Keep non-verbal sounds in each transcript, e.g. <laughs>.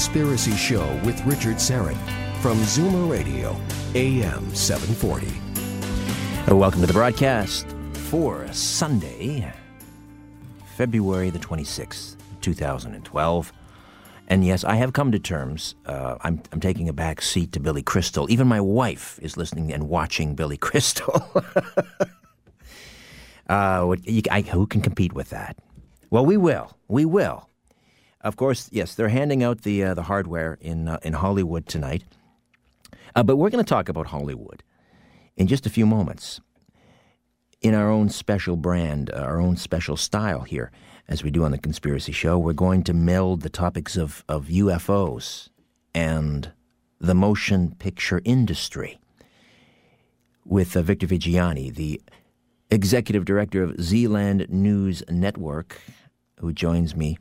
Conspiracy Show with Richard Syrett from Zoomer Radio, AM 740. Uh, Welcome to the broadcast for Sunday, February the 26th, 2012. And yes, I have come to terms. Uh, I'm, I'm taking a back seat to Billy Crystal. Even my wife is listening and watching Billy <laughs> Crystal. uh, you, I, who can compete with that? Well, we will. We will. Of course, yes, they're handing out the, uh, the hardware in, uh, in Hollywood tonight. Uh, but we're going to talk about Hollywood in just a few moments in our own special brand, uh, our own special style here, as we do on the Conspiracy Show. We're going to meld the topics of, of UFOs and the motion picture industry with uh, Victor Viggiani, the executive director of Zland News Network, who joins me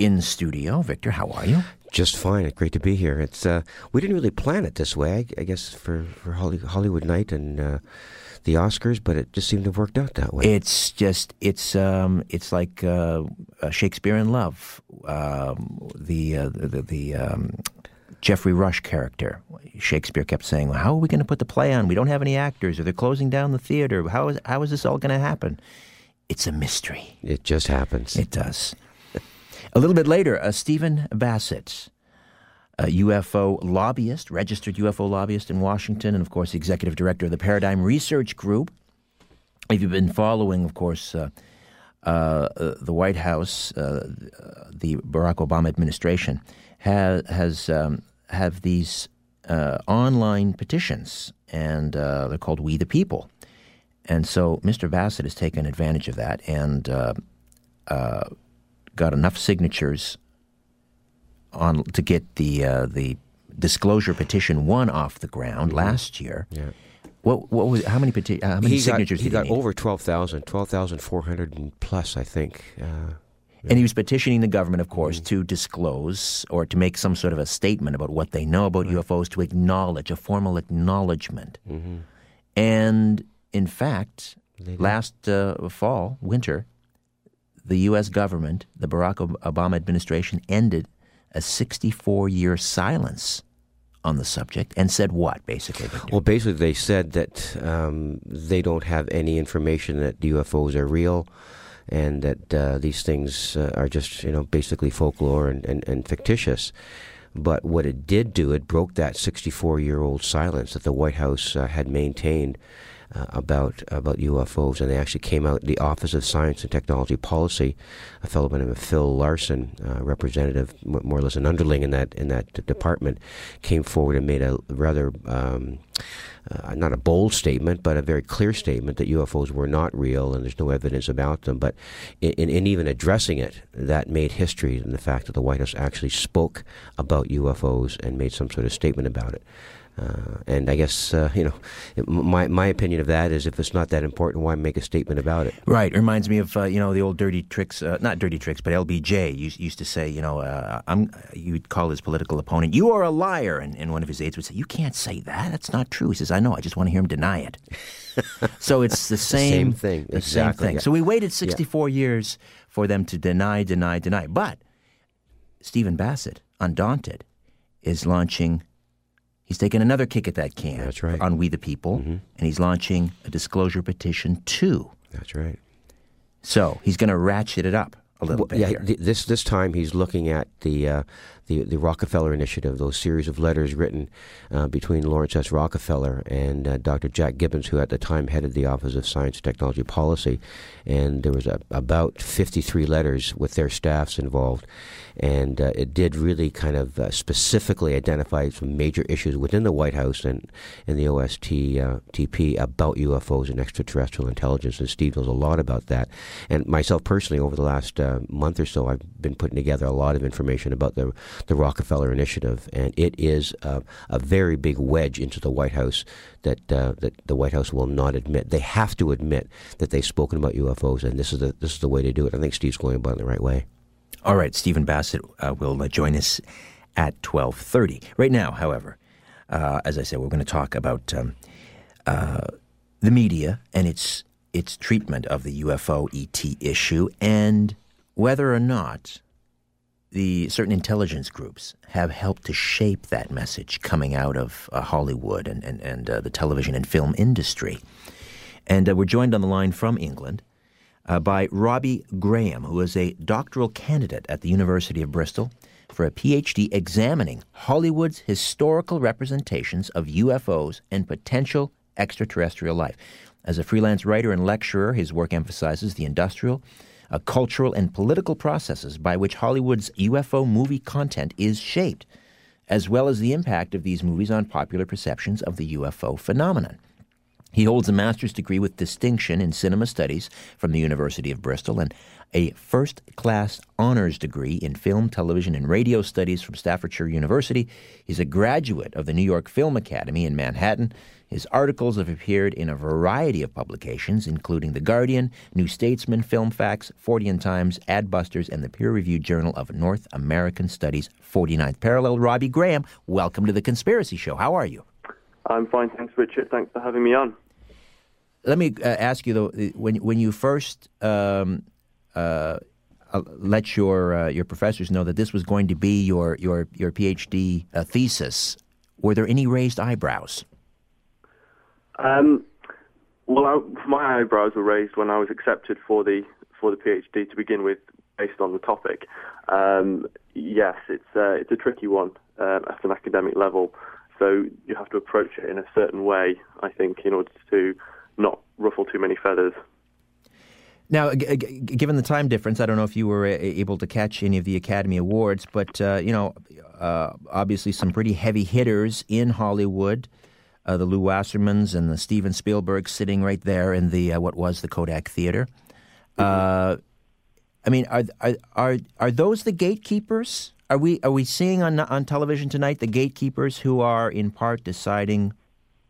in studio. Victor, how are you? Just fine. Great to be here. It's uh, we didn't really plan it this way, I, I guess, for for Hollywood night and uh, the Oscars, but it just seemed to have worked out that way. It's just it's um it's like uh, Shakespeare in Love, um, the, uh, the the um, Geoffrey Rush character. Shakespeare kept saying, well, "How are we going to put the play on? We don't have any actors, or they're closing down the theater. How is how is this all going to happen?" It's a mystery. it just happens. It does. A little bit later, uh, Stephen Bassett, a UFO lobbyist, registered UFO lobbyist in Washington, and of course, executive director of the Paradigm Research Group. If you've been following, of course, uh, uh, uh, the White House, uh, the Barack Obama administration has has um, have these uh, online petitions, and they're called "We the People." And so, Mr. Bassett has taken advantage of that and got enough signatures on to get the uh, the disclosure petition one off the ground last year. Yeah. What what was how many peti- how many he signatures got, he got he over 12,000, 12,400 and plus, I think. Uh, And he was petitioning the government, of course, Mm-hmm. to disclose or to make some sort of a statement about what they know about UFOs, to acknowledge a formal acknowledgment. Mm-hmm. And in fact, last uh, fall, winter, the U.S. government, the Barack Obama administration, ended a 64 year silence on the subject and said what, basically? Well, basically, they said that um, they don't have any information that UFOs are real and that uh, these things uh, are just, you know, basically folklore and, and, and fictitious. But what it did do, it broke that 64 year old silence that the White House uh, had maintained uh, about about UFOs, and they actually came out. The Office of Science and Technology Policy, a fellow by the name of Phil Larson, uh, representative, more or less an underling in that in that department, came forward and made a rather. Um, uh, not a bold statement, but a very clear statement that UFOs were not real and there's no evidence about them. But in, in, in even addressing it, that made history in the fact that the White House actually spoke about UFOs and made some sort of statement about it. Uh, and I guess uh, you know, my my opinion of that is if it's not that important, why make a statement about it? Right. It reminds me of uh, you know the old dirty tricks, uh, not dirty tricks, but LBJ used, used to say, you know, uh, I'm you'd call his political opponent, you are a liar, and, and one of his aides would say, you can't say that. That's not true. He says, I know. I just want to hear him deny it. <laughs> so it's the same, same thing. The exactly. same thing. Yeah. So we waited 64 yeah. years for them to deny, deny, deny. But Stephen Bassett, undaunted, is launching He's taken another kick at that can. That's right. On We the People, mm-hmm. and he's launching a disclosure petition too. That's right. So he's going to ratchet it up a little well, bit. Yeah, here. this this time he's looking at the uh, the the Rockefeller Initiative, those series of letters written uh, between Laurance S. Rockefeller and uh, Dr. Jack Gibbons, who at the time headed the Office of Science and Technology Policy, and there was a, about 53 letters with their staffs involved, and uh, it did really kind of uh, specifically identify some major issues within the White House and in the OSTP uh, about UFOs and extraterrestrial intelligence. And Steve knows a lot about that, and myself personally, over the last uh, month or so, I've been putting together a lot of information about the the Rockefeller Initiative, and it is a, a very big wedge into the White House that uh, that the White House will not admit. They have to admit that they've spoken about UFOs, and this is the this is the way to do it. I think Steve's going about it the right way. All right, Stephen Bassett uh, will uh, join us at twelve thirty. Right now, however, uh, as I said, we're going to talk about um, uh, the media and its its treatment of the UFO ET issue and whether or not the certain intelligence groups have helped to shape that message coming out of uh, Hollywood and, and, and uh, the television and film industry. And uh, we're joined on the line from England uh, by Robbie Graham, who is a doctoral candidate at the University of Bristol for a PhD examining Hollywood's historical representations of UFOs and potential extraterrestrial life. As a freelance writer and lecturer, his work emphasizes the industrial, uh, cultural and political processes by which Hollywood's UFO movie content is shaped, as well as the impact of these movies on popular perceptions of the UFO phenomenon. He holds a master's degree with distinction in cinema studies from the University of Bristol and a first class honors degree in film, television, and radio studies from Staffordshire University. He's a graduate of the New York Film Academy in Manhattan his articles have appeared in a variety of publications, including The Guardian, New Statesman, Filmfax, Fortean Times, Adbusters, and the peer reviewed Journal of North American Studies, 49th Parallel. Robbie Graham, welcome to The Conspiracy Show. How are you? I'm fine, thanks, Richard. Thanks for having me on. Let me uh, ask you, though, when, when you first um, let your, uh, your professors know that this was going to be your, your, your PhD uh, thesis, were there any raised eyebrows? Um, well, I, my eyebrows were raised when I was accepted for the for the PhD to begin with, based on the topic. Um, yes, it's uh, it's a tricky one uh, at an academic level, so you have to approach it in a certain way. I think in order to not ruffle too many feathers. Now, g- g- given the time difference, I don't know if you were able to catch any of the Academy Awards, but uh, you know, uh, obviously some pretty heavy hitters in Hollywood uh, the Lou Wassermans and the Steven Spielberg sitting right there in the uh, what was the Kodak Theater. Uh, I mean, are, are are are those the gatekeepers? Are we are we seeing on on television tonight the gatekeepers who are in part deciding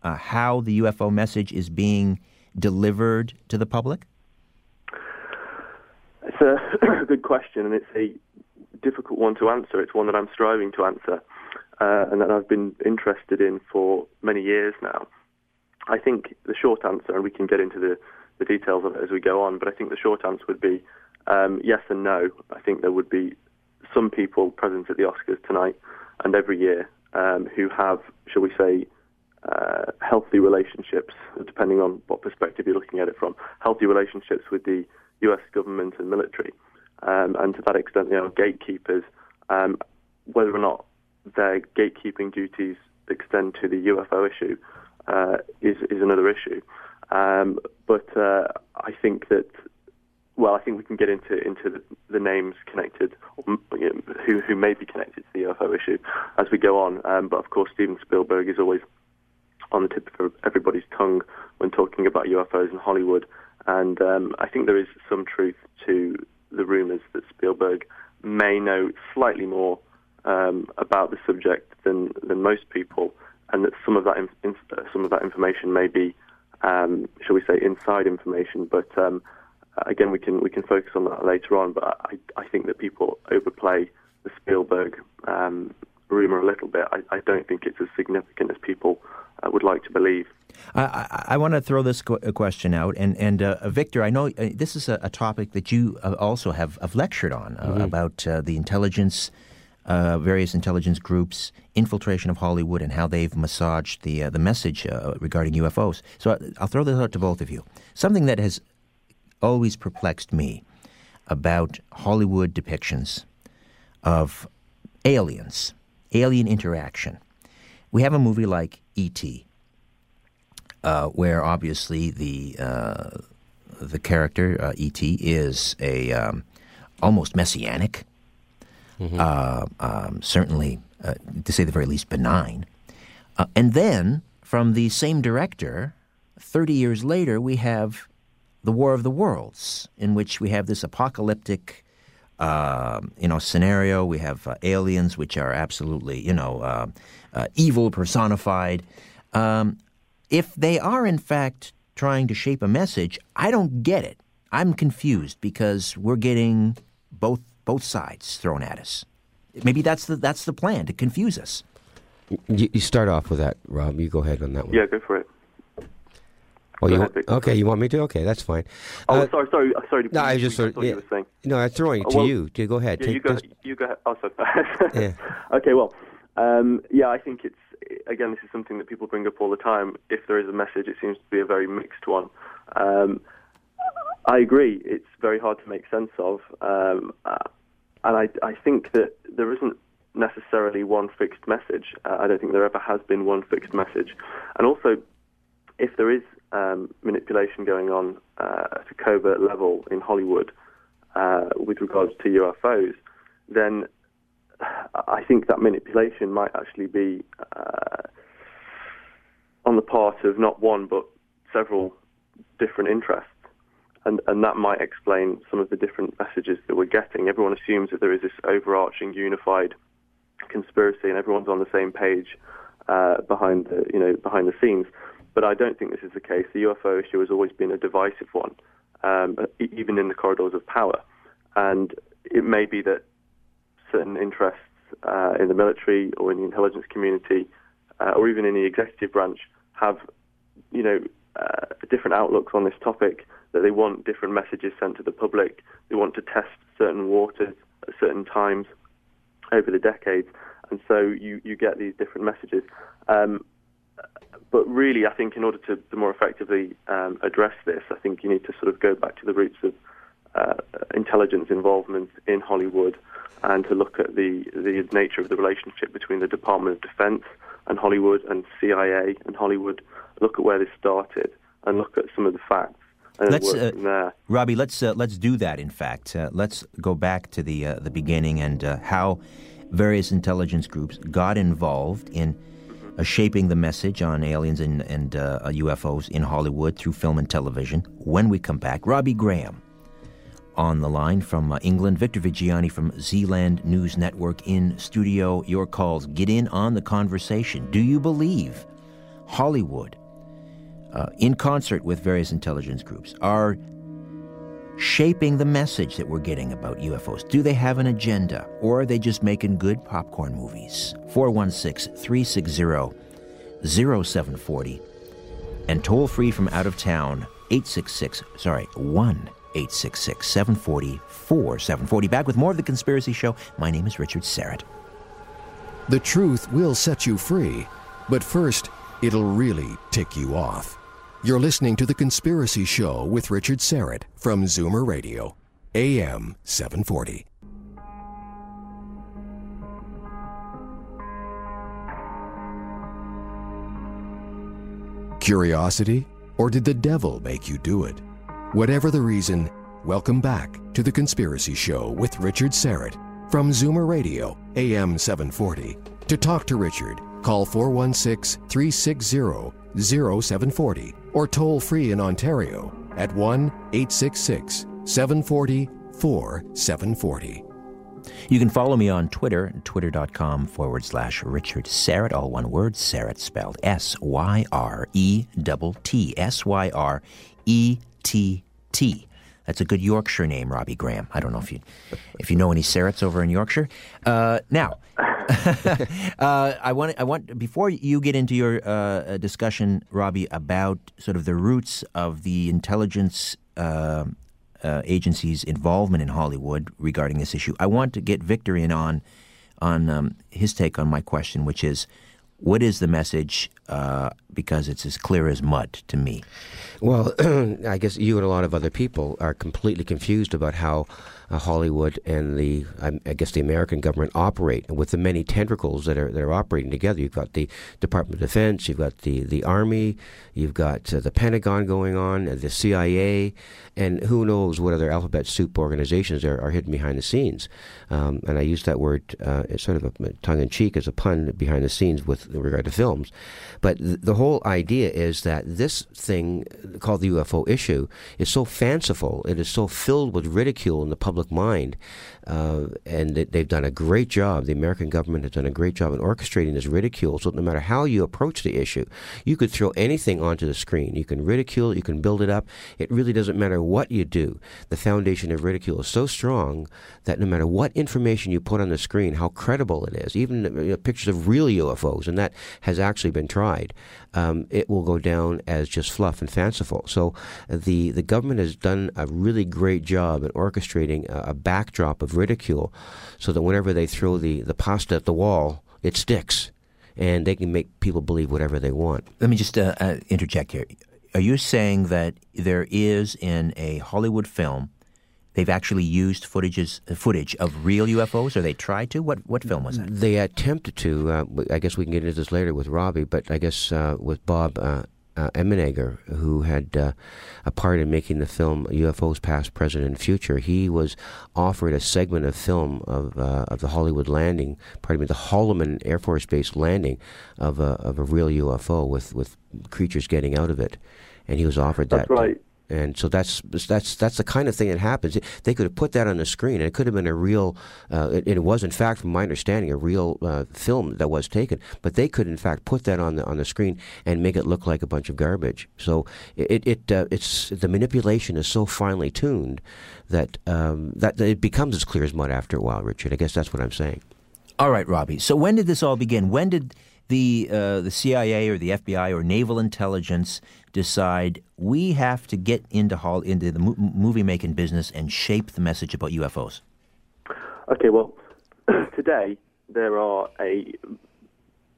uh, how the UFO message is being delivered to the public? It's a <coughs> good question, and it's a difficult one to answer. It's one that I'm striving to answer uh, and that I've been interested in for many years now. I think the short answer, and we can get into the, the details of it as we go on, but I think the short answer would be um, yes and no. I think there would be some people present at the Oscars tonight and every year um, who have, shall we say, uh, healthy relationships, depending on what perspective you're looking at it from, healthy relationships with the US government and military. Um, and to that extent, they are gatekeepers. Um, whether or not their gatekeeping duties extend to the UFO issue uh, is is another issue. Um, but uh, I think that well, I think we can get into into the, the names connected, or, you know, who who may be connected to the UFO issue as we go on. Um, but of course, Steven Spielberg is always on the tip of everybody's tongue when talking about UFOs in Hollywood, and um, I think there is some truth to the rumors that Spielberg may know slightly more um, about the subject than than most people. and that some of that in, uh, some of that information may be, um, shall we say, inside information. But um, again, we can we can focus on that later on. But I, I think that people overplay the Spielberg um, rumor a little bit. I, I, don't think it's as significant as people uh, would like to believe. I, I, I want to throw this question out, and and uh, Victor, I know uh, this is a, a, topic that you uh, also have, have lectured on uh, mm-hmm. about uh, the intelligence, various intelligence groups, infiltration of Hollywood, and how they've massaged the the message regarding UFOs. So I'll throw this out to both of you. Something that has always perplexed me about Hollywood depictions of aliens, alien interaction. We have a movie like E.T., uh, where obviously the uh, the character uh, E.T. is a um, almost messianic, mm-hmm. Uh, um, certainly uh, to say the very least benign, uh, and then from the same director, thirty years later, we have the War of the Worlds, in which we have this apocalyptic, uh, you know, scenario. We have uh, aliens, which are absolutely, you know, uh, uh evil personified. Um, if they are in fact trying to shape a message, I don't get it. I'm confused because we're getting both both sides thrown at us. Maybe that's the that's the plan to confuse us. You, you start off with that, Rob. You go ahead on that one. Yeah, go for it. Oh, you want, okay, you want me to? Okay, that's fine. Oh, uh, sorry, sorry, uh, sorry. No, I just sort of. Yeah, no, I'm throwing it to well, you. To go ahead. Yeah, Take, you go. You go ahead. Oh, sorry. <laughs> yeah. Okay, well, um, yeah, I think it's again, this is something that people bring up all the time. If there is a message, it seems to be a very mixed one. Um, I agree. It's very hard to make sense of, um, uh, and I, I think that there isn't necessarily one fixed message. Uh, I don't think there ever has been one fixed message, and also, if there is um, manipulation going on uh, at a covert level in Hollywood uh, with regards to UFOs, then I think that manipulation might actually be uh, on the part of not one but several different interests. And, and that might explain some of the different messages that we're getting. Everyone assumes that there is this overarching, unified conspiracy, and everyone's on the same page uh, behind the you know behind the scenes. But I don't think this is the case. The UFO issue has always been a divisive one, um, even in the corridors of power. And it may be that certain interests uh, in the military or in the intelligence community uh, or even in the executive branch have, you know, uh, different outlooks on this topic, that they want different messages sent to the public. They want to test certain waters at certain times over the decades. And so you, you get these different messages. Um, but really, I think in order to, to more effectively um, address this, I think you need to sort of go back to the roots of uh, intelligence involvement in Hollywood and to look at the, the nature of the relationship between the Department of Defense and Hollywood and CIA and Hollywood, look at where this started and look at some of the facts. Let's, uh, Robbie, let's uh, let's do that. In fact, uh, let's go back to the uh, the beginning and uh, how various intelligence groups got involved in uh, shaping the message on aliens and, and UFOs in Hollywood through film and television. When we come back, Robbie Graham on the line from uh, England. Victor Viggiani from Zland News Network in studio. Your calls. Get in on the conversation. Do you believe Hollywood, uh, in concert with various intelligence groups, are shaping the message that we're getting about UFOs? Do they have an agenda, or are they just making good popcorn movies? 416 360 0740 and toll free from out of town 866, sorry, 1 866 740 4740. Back with more of The Conspiracy Show. My name is Richard Syrett. The truth will set you free, but first, it'll really tick you off. You're listening to The Conspiracy Show with Richard Syrett from Zoomer Radio, AM 740. Curiosity? Or did the devil make you do it? Whatever the reason, welcome back to The Conspiracy Show with Richard Syrett from Zoomer Radio, AM 740. To talk to Richard, call 416 360 0740 or toll free in Ontario at 1 866 740 4740. You can follow me on Twitter, twitter.com forward slash Richard Syrett, all one word, Syrett spelled S Y R E T T. S Y R E T T. That's a good Yorkshire name, Robbie Graham. I don't know if you if you know any Syretts over in Yorkshire. Uh, now, <laughs> uh, I want I want before you get into your uh, discussion, Robbie, about sort of the roots of the intelligence uh, uh, agency's involvement in Hollywood regarding this issue. I want to get Victor in on on um, his take on my question, which is, what is the message? Uh, because it's as clear as mud to me. Well, <clears throat> I guess you and a lot of other people are completely confused about how uh, Hollywood and the, I guess, the American government operate. With the many tentacles that are that are operating together, you've got the Department of Defense, you've got the the Army, you've got uh, the Pentagon going on, uh, the CIA, and who knows what other alphabet soup organizations are, are hidden behind the scenes. Um, and I use that word uh, sort of a tongue in cheek as a pun behind the scenes with regard to films. But th- the whole idea is that this thing called the UFO issue is so fanciful, it is so filled with ridicule in the public mind, uh, and they've done a great job. The American government has done a great job in orchestrating this ridicule. So no matter how you approach the issue, you could throw anything onto the screen. You can ridicule, you can build it up. It really doesn't matter what you do. The foundation of ridicule is so strong that no matter what information you put on the screen, how credible it is, even you know, pictures of real UFOs, and that has actually been tried, um, it will go down as just fluff and fanciful. So the the government has done a really great job in orchestrating a, a backdrop of ridicule, so that whenever they throw the, the pasta at the wall, it sticks, and they can make people believe whatever they want. Let me just uh, uh, interject here. Are you saying that there is in a Hollywood film? They've actually used footages, uh, footage of real UFOs, or they tried to. What what film was that? They attempted to. Uh, I guess we can get into this later with Robbie, but I guess uh, with Bob uh, uh, Emenegger, who had uh, a part in making the film UFOs Past, Present, and Future, he was offered a segment of film of uh, of the Hollywood landing, pardon me, the Holloman Air Force Base landing of a of a real UFO with with creatures getting out of it, and he was offered That's that. right. And so that's that's that's the kind of thing that happens. They could have put that on the screen, and it could have been a real. Uh, it, it, was, in fact, from my understanding, a real uh, film that was taken. But they could, in fact, put that on the on the screen and make it look like a bunch of garbage. So it it uh, it's the manipulation is so finely tuned that um, that, it becomes as clear as mud after a while. Richard, I guess that's what I'm saying. All right, Robbie. So when did this all begin? When did the uh, the CIA or the FBI or naval intelligence decide we have to get into hall into the mo- movie making business and shape the message about UFOs? Okay, well, <clears throat> today there are a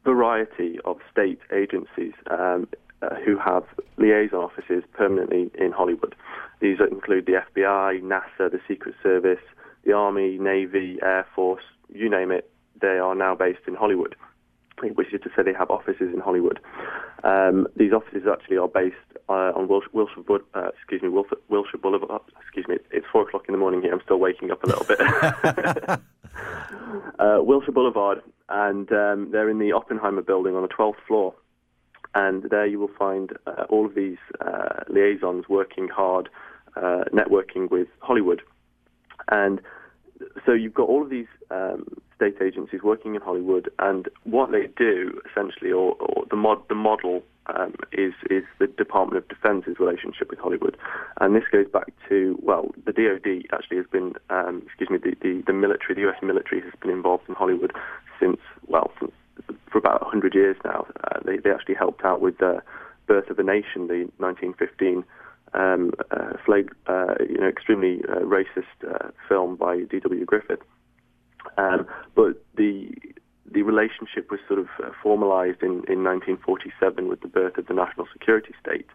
variety of state agencies um, uh, who have liaison offices permanently in Hollywood. These include the FBI, NASA, the Secret Service, the Army, Navy, Air Force, you name it. They are now based in Hollywood which is to say they have offices in Hollywood. Um, these offices actually are based uh, on Wilshire, Wilshire, uh, excuse me, Wilshire, Wilshire Boulevard. Excuse me, it's four o'clock in the morning here. I'm still waking up a little bit. <laughs> uh, Wilshire Boulevard, and um, they're in the Oppenheimer building on the 12th floor. And there you will find uh, all of these uh, liaisons working hard, uh, networking with Hollywood. And so you've got all of these um, state agencies working in Hollywood, and what they do essentially, or, or the mod the model um, is is the Department of Defense's relationship with Hollywood, and this goes back to well, the DoD actually has been, um, excuse me, the, the, the military, the U.S. military has been involved in Hollywood since well, since for about 100 years now. Uh, they they actually helped out with the Birth of a Nation, the 1915 um, uh, flag, uh, you know, extremely uh, racist uh, film by D.W. Griffith. Um, but the the relationship was sort of uh, formalized in, in 1947 with the birth of the national security state,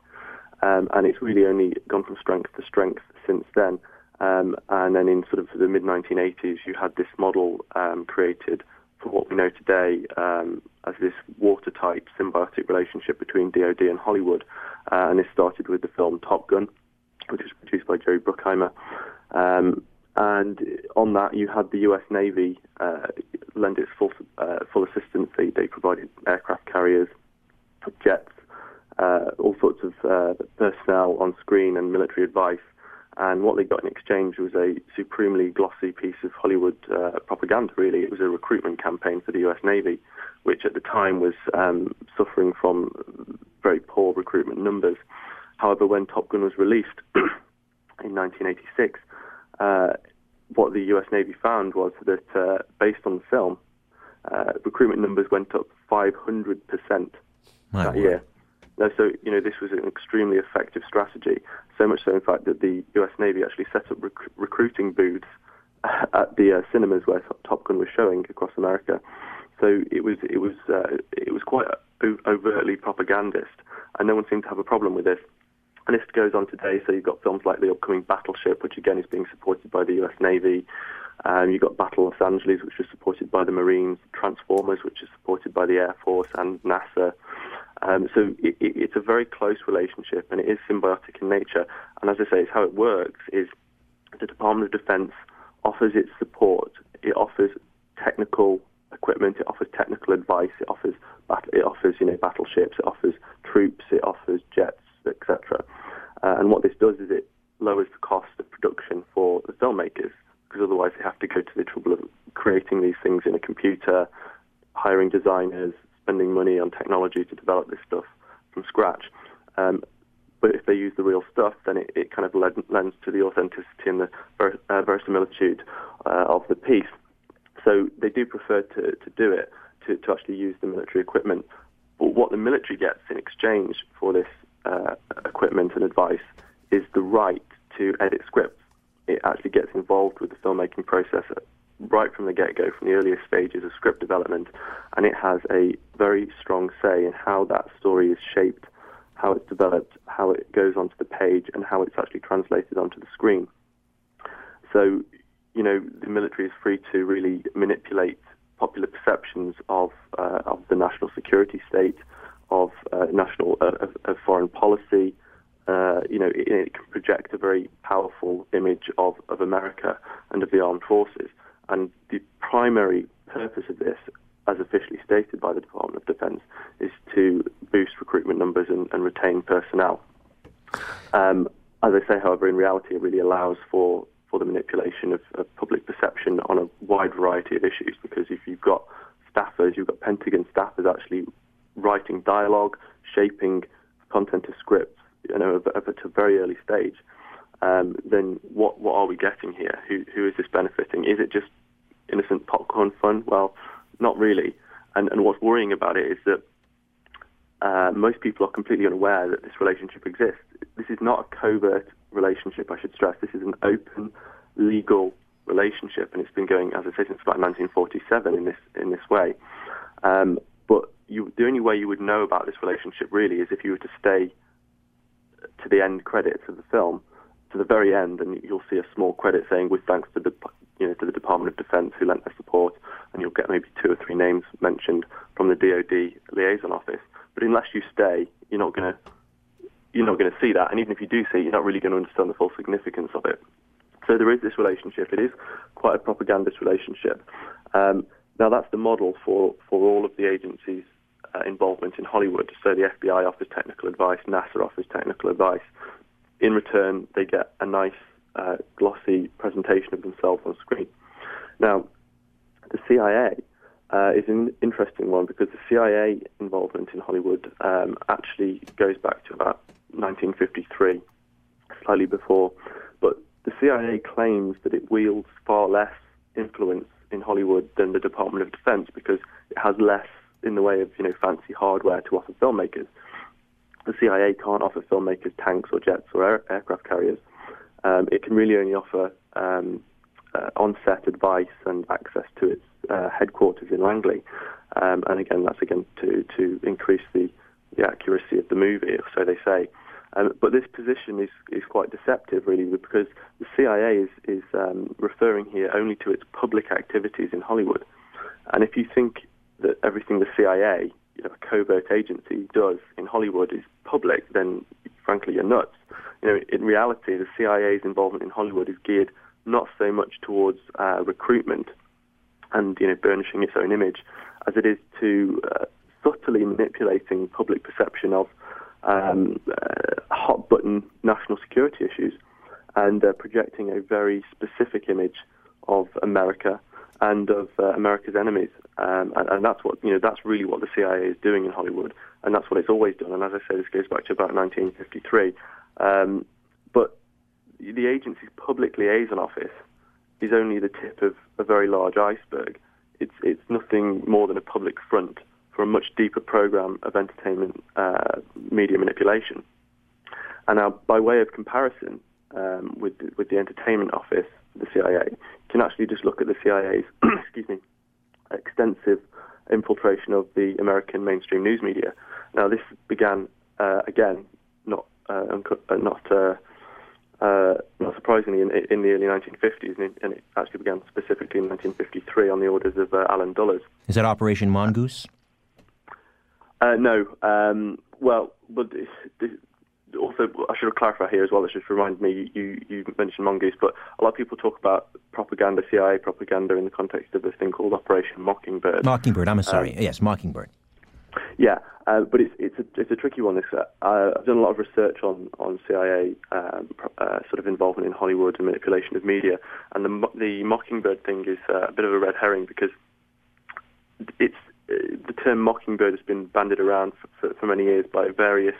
um, and it's really only gone from strength to strength since then. Um, and then in sort of the mid 1980s, you had this model um, created for what we know today um, as this watertight symbiotic relationship between DoD and Hollywood. Uh, and this started with the film Top Gun, which was produced by Jerry Bruckheimer. Um, and on that, you had the U.S. Navy uh, lend its full, uh, full assistance. They, they provided aircraft carriers, jets, uh, all sorts of uh, personnel on screen and military advice. And what they got in exchange was a supremely glossy piece of Hollywood uh, propaganda, really. It was a recruitment campaign for the US Navy, which at the time was um, suffering from very poor recruitment numbers. However, when Top Gun was released <clears throat> in 1986, uh, what the US Navy found was that uh, based on the film, uh, recruitment numbers went up 500% My that word. year. No, so you know this was an extremely effective strategy. So much so, in fact, that the U.S. Navy actually set up rec- recruiting booths <laughs> at the uh, cinemas where Top- Gun was showing across America. So it was it was uh, it was quite overtly propagandist, and no one seemed to have a problem with this. And this goes on today. So you've got films like the upcoming Battleship, which again is being supported by the U.S. Navy. Um, you've got Battle Los Angeles, which was supported by the Marines. Transformers, which is supported by the Air Force and NASA. Um, so it, it, it's a very close relationship, and it is symbiotic in nature. And as I say, it's how it works is the Department of Defense offers its support. It offers technical equipment. It offers technical advice. It offers it offers you know battleships. It offers troops. It offers jets, etc. Uh, and what this does is it lowers the cost of production for the filmmakers because otherwise they have to go to the trouble of creating these things in a computer, hiring designers, spending money on technology to develop this stuff from scratch. Um, but if they use the real stuff, then it, it kind of lend, lends to the authenticity and the ver, uh, verisimilitude uh, of the piece. So they do prefer to, to do it, to, to actually use the military equipment. But what the military gets in exchange for this uh, equipment and advice is the right to edit scripts. It actually gets involved with the filmmaking process right from the get-go, from the earliest stages of script development, and it has a very strong say in how that story is shaped, how it's developed, how it goes onto the page, and how it's actually translated onto the screen. So, you know, the military is free to really manipulate popular perceptions of uh, of the national security state, of uh, national uh, of, of foreign policy. Uh, you know, it, it, can project a very powerful image of, of America and of the armed forces. And the primary purpose of this, as officially stated by the Department of Defense, is to boost recruitment numbers and, and retain personnel. Um, as I say, however, in reality, it really allows for, for the manipulation of, of public perception on a wide variety of issues. Because if you've got staffers, you've got Pentagon staffers actually writing dialogue, shaping content of scripts, you know, at a very early stage um, then what what are we getting here? Who who is this benefiting? Is it just innocent popcorn fun? Well, not really. And and what's worrying about it is that uh, most people are completely unaware that this relationship exists. This is not a covert relationship. I should stress. This is an open, legal relationship, and it's been going, as I say, since about 1947 in this in this way. Um, but you, the only way you would know about this relationship really is if you were to stay to the end credits of the film to the very end, and you'll see a small credit saying, "With thanks to the you know to the Department of Defense who lent their support," and you'll get maybe two or three names mentioned from the DoD liaison office. But unless you stay, you're not going to you're not going to see that, and even if you do see, it, you're not really going to understand the full significance of it. So there is this relationship. It is quite a propagandist relationship. Um, now that's the model for for all of the agencies. Uh, involvement in Hollywood. So the FBI offers technical advice, NASA offers technical advice, in return, they get a nice, uh, glossy presentation of themselves on screen. Now, the CIA uh, is an interesting one because the CIA involvement in Hollywood um, actually goes back to about 1953, slightly before. But the CIA claims that it wields far less influence in Hollywood than the Department of Defense because it has less in the way of you know fancy hardware to offer filmmakers the CIA can't offer filmmakers tanks or jets or air, aircraft carriers. Um, it can really only offer um, uh, on-set advice and access to its uh, headquarters in Langley. Um, and again, that's again to, to increase the, the accuracy of the movie, or so they say. Um, but this position is, is quite deceptive, really, because the CIA is, is um, referring here only to its public activities in Hollywood. And if you think that everything the CIA you know, a covert agency does in Hollywood is public, then frankly you're nuts. You know, in reality, the CIA's involvement in Hollywood is geared not so much towards uh, recruitment and you know burnishing its own image, as it is to uh, subtly manipulating public perception of um, uh, hot button national security issues. and uh, projecting a very specific image of America and of uh, America's enemies. Um, and, and, that's what you know. That's really what the CIA is doing in Hollywood, and that's what it's always done. And as I say, this goes back to about 1953. Um, but the agency's public liaison office is only the tip of a very large iceberg. It's it's nothing more than a public front for a much deeper program of entertainment uh, media manipulation. And now, by way of comparison um, with with the entertainment office, the CIA, you can actually just look at the CIA's <clears throat> excuse me extensive infiltration of the American mainstream news media. Now, this began uh, again, not uh, uh not uh, uh, not surprisingly, in, in, the early 1950s, and it, and it, actually began specifically in 1953 on the orders of uh, Allen Dulles. Is that Operation Mongoose? no. Um, well, but also, I should clarify here as well. It just reminded me you, you mentioned Mongoose, but a lot of people talk about propaganda, CIA propaganda, in the context of this thing called Operation Mockingbird. Mockingbird. I'm sorry. Um, yes, Mockingbird. Yeah, uh, but it's it's a it's a tricky one. Uh, I've done a lot of research on on CIA um, uh, sort of involvement in Hollywood and manipulation of media, and the the Mockingbird thing is uh, a bit of a red herring because it's uh, the term Mockingbird has been bandied around for, for, for many years by various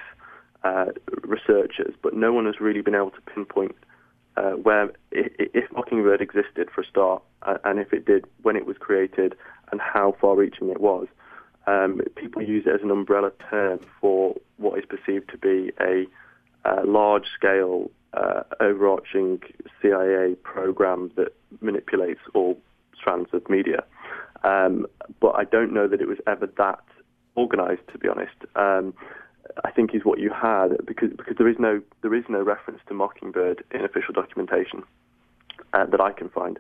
uh, researchers, but no one has really been able to pinpoint uh, where, if Mockingbird existed for a start, uh, and if it did, when it was created, and how far-reaching it was. Um, people use it as an umbrella term for what is perceived to be a large-scale, uh, overarching CIA program that manipulates all strands of media. Um, but I don't know that it was ever that organized, to be honest. Um, I think is what you had because because there is no there is no reference to Mockingbird in official documentation uh, that I can find.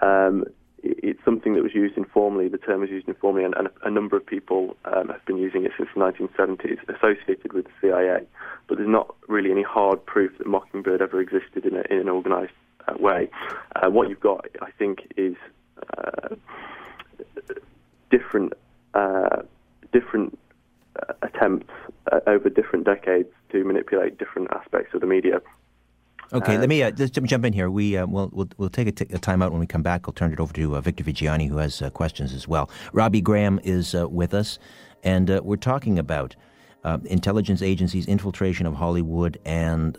Um, it, it's something that was used informally. The term was used informally, and, and a, a, number of people um, have been using it since the 1970s, associated with the CIA. But there's not really any hard proof that Mockingbird ever existed in, a, in an organised uh, way. Uh, what you've got, I think, is uh, different uh, different attempts uh, over different decades to manipulate different aspects of the media. Okay, uh, let me uh, just jump in here. We uh, we'll, we'll we'll take a, t- a time out when we come back. I'll turn it over to uh, Victor Viggiani, who has questions as well. Robbie Graham is with us, and we're talking about intelligence agencies' infiltration of Hollywood and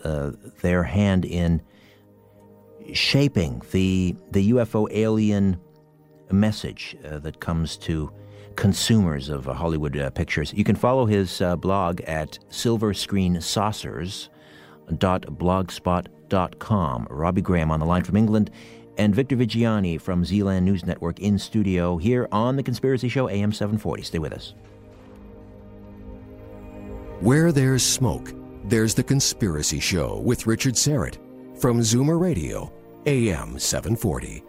their hand in shaping the the UFO alien message that comes to consumers of uh, Hollywood uh, pictures. You can follow his uh, blog at silverscreensaucers.blogspot.com. Robbie Graham on the line from England and Victor Viggiani from Zland News Network in studio here on The Conspiracy Show, AM 740. Stay with us. Where there's smoke, there's The Conspiracy Show with Richard Syrett from Zoomer Radio, AM 740.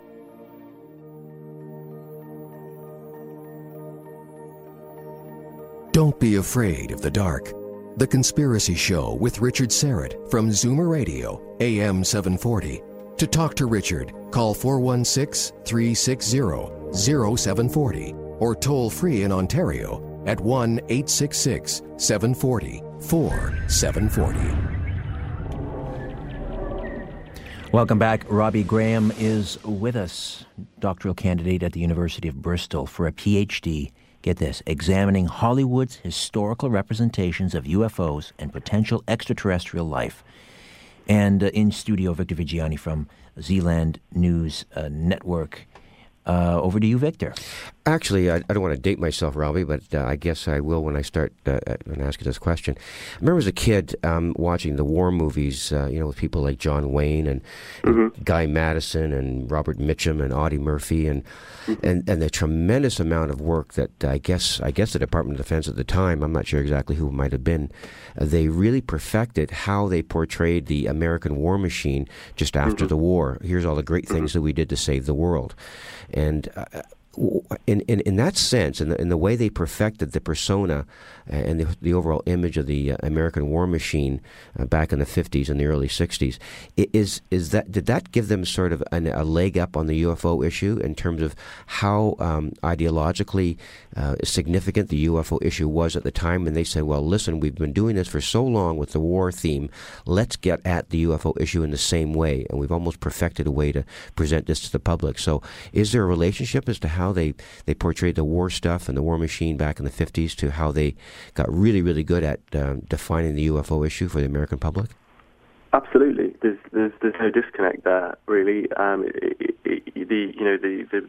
Don't be afraid of the dark. The Conspiracy Show with Richard Syrett from Zoomer Radio, AM 740. To talk to Richard, call 416 360 0740 or toll free in Ontario at 1 866 740 4740. Welcome back. Robbie Graham is with us, doctoral candidate at the University of Bristol for a PhD get this, examining Hollywood's historical representations of UFOs and potential extraterrestrial life. And uh, in studio, Victor Viggiani from Zland News uh, Network. Uh, over to you, Victor. Actually, I, I, don't want to date myself, Robbie, but uh, I guess I will when I start uh, and ask you this question. I remember as a kid um, watching the war movies, uh, you know, with people like John Wayne and, mm-hmm. Guy Madison and Robert Mitchum and Audie Murphy and, mm-hmm. and and the tremendous amount of work that I guess I guess the Department of Defense at the time, I'm not sure exactly who it might have been, uh, they really perfected how they portrayed the American war machine just after mm-hmm. the war. Here's all the great things mm-hmm. that we did to save the world, and. Uh, in, in, in that sense, in the, in the way they perfected the persona and the, the overall image of the uh, American war machine uh, back in the 50s and the early 60s, is, is that, did that give them sort of an, a leg up on the UFO issue in terms of how um, ideologically uh, significant the UFO issue was at the time? And they said, well, listen, we've been doing this for so long with the war theme, let's get at the UFO issue in the same way. And we've almost perfected a way to present this to the public. So is there a relationship as to how they, they portrayed the war stuff and the war machine back in the 50s to how they got really, really good at um, defining the UFO issue for the American public? Absolutely. There's, there's, there's no disconnect there, really. Um, it, it, the, you know, the, the,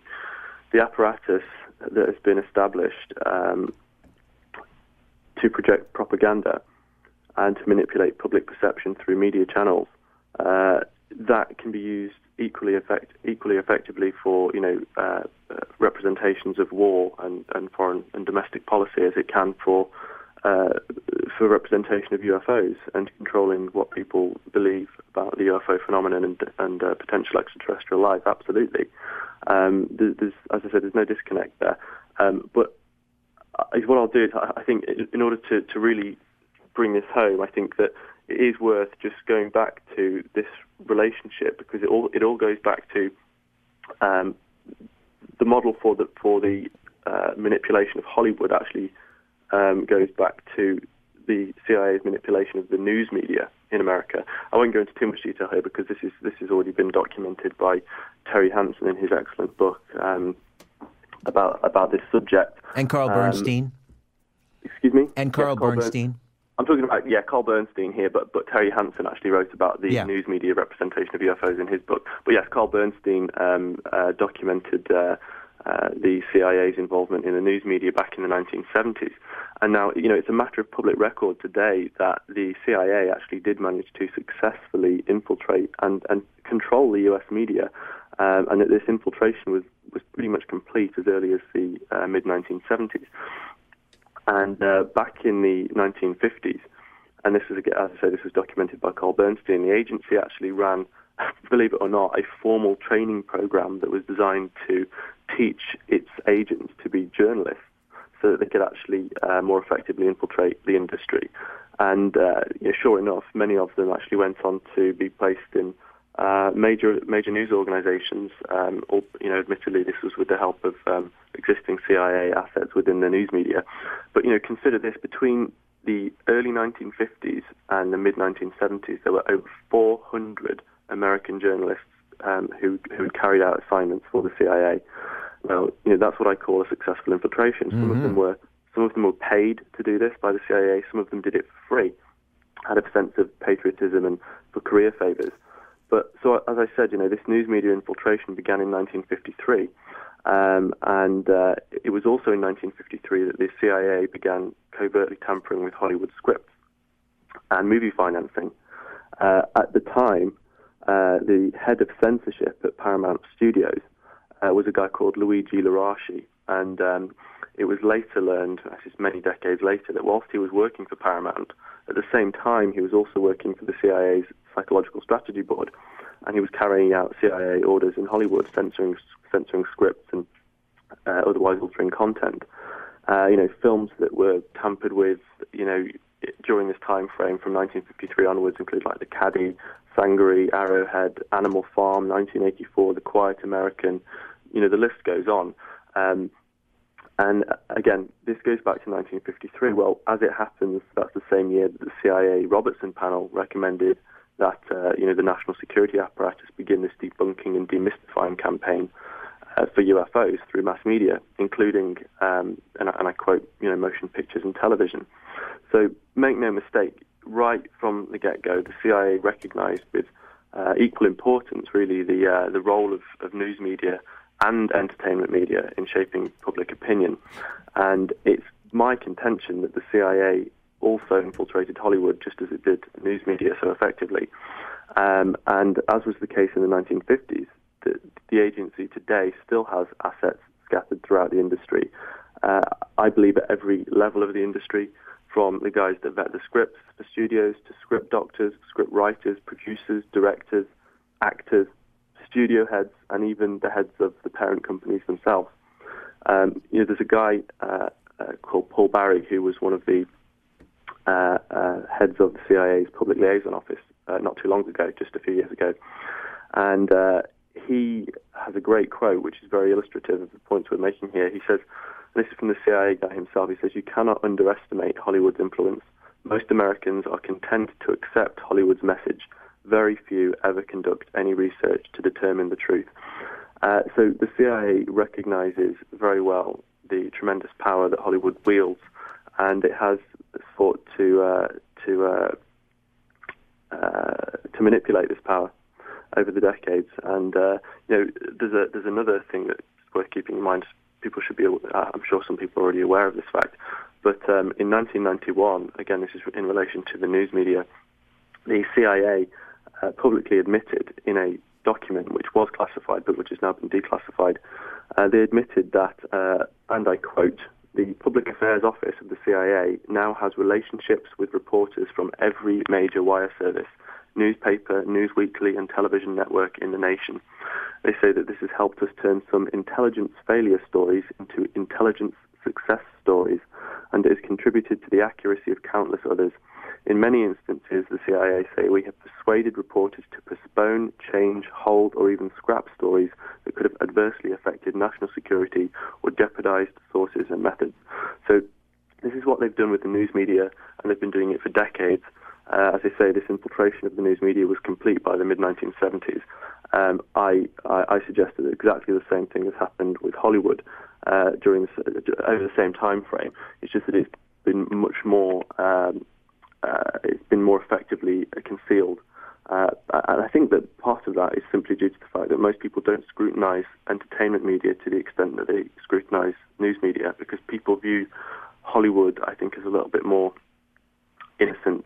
the apparatus that has been established um, to project propaganda and to manipulate public perception through media channels, uh, that can be used equally effect equally effectively for you know uh, uh, representations of war and, and foreign and domestic policy as it can for uh, for representation of UFOs and controlling what people believe about the UFO phenomenon and, and uh, potential extraterrestrial life. Absolutely, um, there's, as I said, there's no disconnect there. Um, but what I'll do is, I think, in order to, to really bring this home, I think that it is worth just going back to this relationship because it all it all goes back to um, the model for the for the uh, manipulation of Hollywood actually um, goes back to the CIA's manipulation of the news media in America. I won't go into too much detail here because this is this has already been documented by Terry Hansen in his excellent book um, about about this subject. And Carl um, Bernstein. excuse me. And Carl, yes, Carl Bernstein. Bern- I'm talking about yeah, Carl Bernstein here, but but Terry Hansen actually wrote about the yeah. news media representation of UFOs in his book. But yes, Carl Bernstein um, uh, documented uh, uh, the CIA's involvement in the news media back in the 1970s, and now you know it's a matter of public record today that the CIA actually did manage to successfully infiltrate and and control the U.S. media, um, and that this infiltration was was pretty much complete as early as the uh, mid 1970s. And uh, back in the 1950s, and this is, as I say, this was documented by Carl Bernstein, the agency actually ran, <laughs> believe it or not, a formal training program that was designed to teach its agents to be journalists so that they could actually uh, more effectively infiltrate the industry. And uh, you know, sure enough, many of them actually went on to be placed in uh, major major news organisations. Um, or, you know, admittedly, this was with the help of um, existing CIA assets within the news media. But you know, consider this: between the early 1950s and the mid 1970s, there were over 400 American journalists um, who who had carried out assignments for the CIA. Well, you know, that's what I call a successful infiltration. Some mm-hmm. of them mm-hmm. were some of them were paid to do this by the CIA. Some of them did it for free, had a sense of patriotism and for career favors. But so, as I said, you know, this news media infiltration began in 1953. Um, and uh, it was also in 1953 that the CIA began covertly tampering with Hollywood scripts and movie financing. Uh, at the time, uh, the head of censorship at Paramount Studios uh, was a guy called Luigi Luraschi. And um, it was later learned, this is many decades later, that whilst he was working for Paramount, at the same time he was also working for the CIA's Psychological Strategy Board, and he was carrying out CIA orders in Hollywood, censoring censoring scripts and uh, otherwise altering content. Uh, you know, films that were tampered with, you know, during this time frame from 1953 onwards include like The Caddy, Sangaree, Arrowhead, Animal Farm, 1984, The Quiet American. You know, the list goes on. Um, and again, this goes back to 1953. Well, as it happens, that's the same year that the CIA Robertson panel recommended that uh, you know the national security apparatus begin this debunking and demystifying campaign uh, for UFOs through mass media, including um, and, and, I quote you know motion pictures and television. So make no mistake, right from the get-go, the CIA recognised with uh, equal importance really the uh, the role of, of news media and entertainment media in shaping public opinion, and it's my contention that the CIA also infiltrated Hollywood just as it did news media so effectively. Um, and as was the case in the 1950s, the, the, agency today still has assets scattered throughout the industry. Uh, I believe at every level of the industry, from the guys that vet the scripts for studios to script doctors, script writers, producers, directors, actors, studio heads, and even the heads of the parent companies themselves. Um, you know, there's a guy uh, uh, called Paul Barry who was one of the uh, uh, heads of the CIA's public liaison office uh, not too long ago, just a few years ago, and he has a great quote which is very illustrative of the points we're making here. He says, and this is from the CIA guy himself. He says, You cannot underestimate Hollywood's influence. Most Americans are content to accept Hollywood's message. Very few ever conduct any research to determine the truth. Uh, so the CIA recognizes very well the tremendous power that Hollywood wields, and it has fought to uh, to uh, uh to manipulate this power over the decades. And uh, you know, there's a there's another thing that's worth keeping in mind. People should be. Uh, I'm sure some people are already aware of this fact. But um, in 1991, again, this is in relation to the news media, the CIA publicly admitted in a document which was classified but which has now been declassified. Uh, they admitted that, uh, and I quote, the Public Affairs Office of the CIA now has relationships with reporters from every major wire service newspaper, Newsweekly, and television network in the nation. They say that this has helped us turn some intelligence failure stories into intelligence success stories, and it has contributed to the accuracy of countless others. In many instances, the CIA say we have persuaded reporters to postpone, change, hold, or even scrap stories that could have adversely affected national security or jeopardized sources and methods. So, this is what they've done with the news media, and they've been doing it for decades. Uh, as I say, this infiltration of the news media was complete by the mid 1970s. Um, I, I, I, suggest that exactly the same thing has happened with Hollywood uh, during uh, over the same time frame. It's just that it's been much more um, uh, it's been more effectively concealed. Uh, and I think that part of that is simply due to the fact that most people don't scrutinise entertainment media to the extent that they scrutinise news media because people view Hollywood, I think, as a little bit more innocent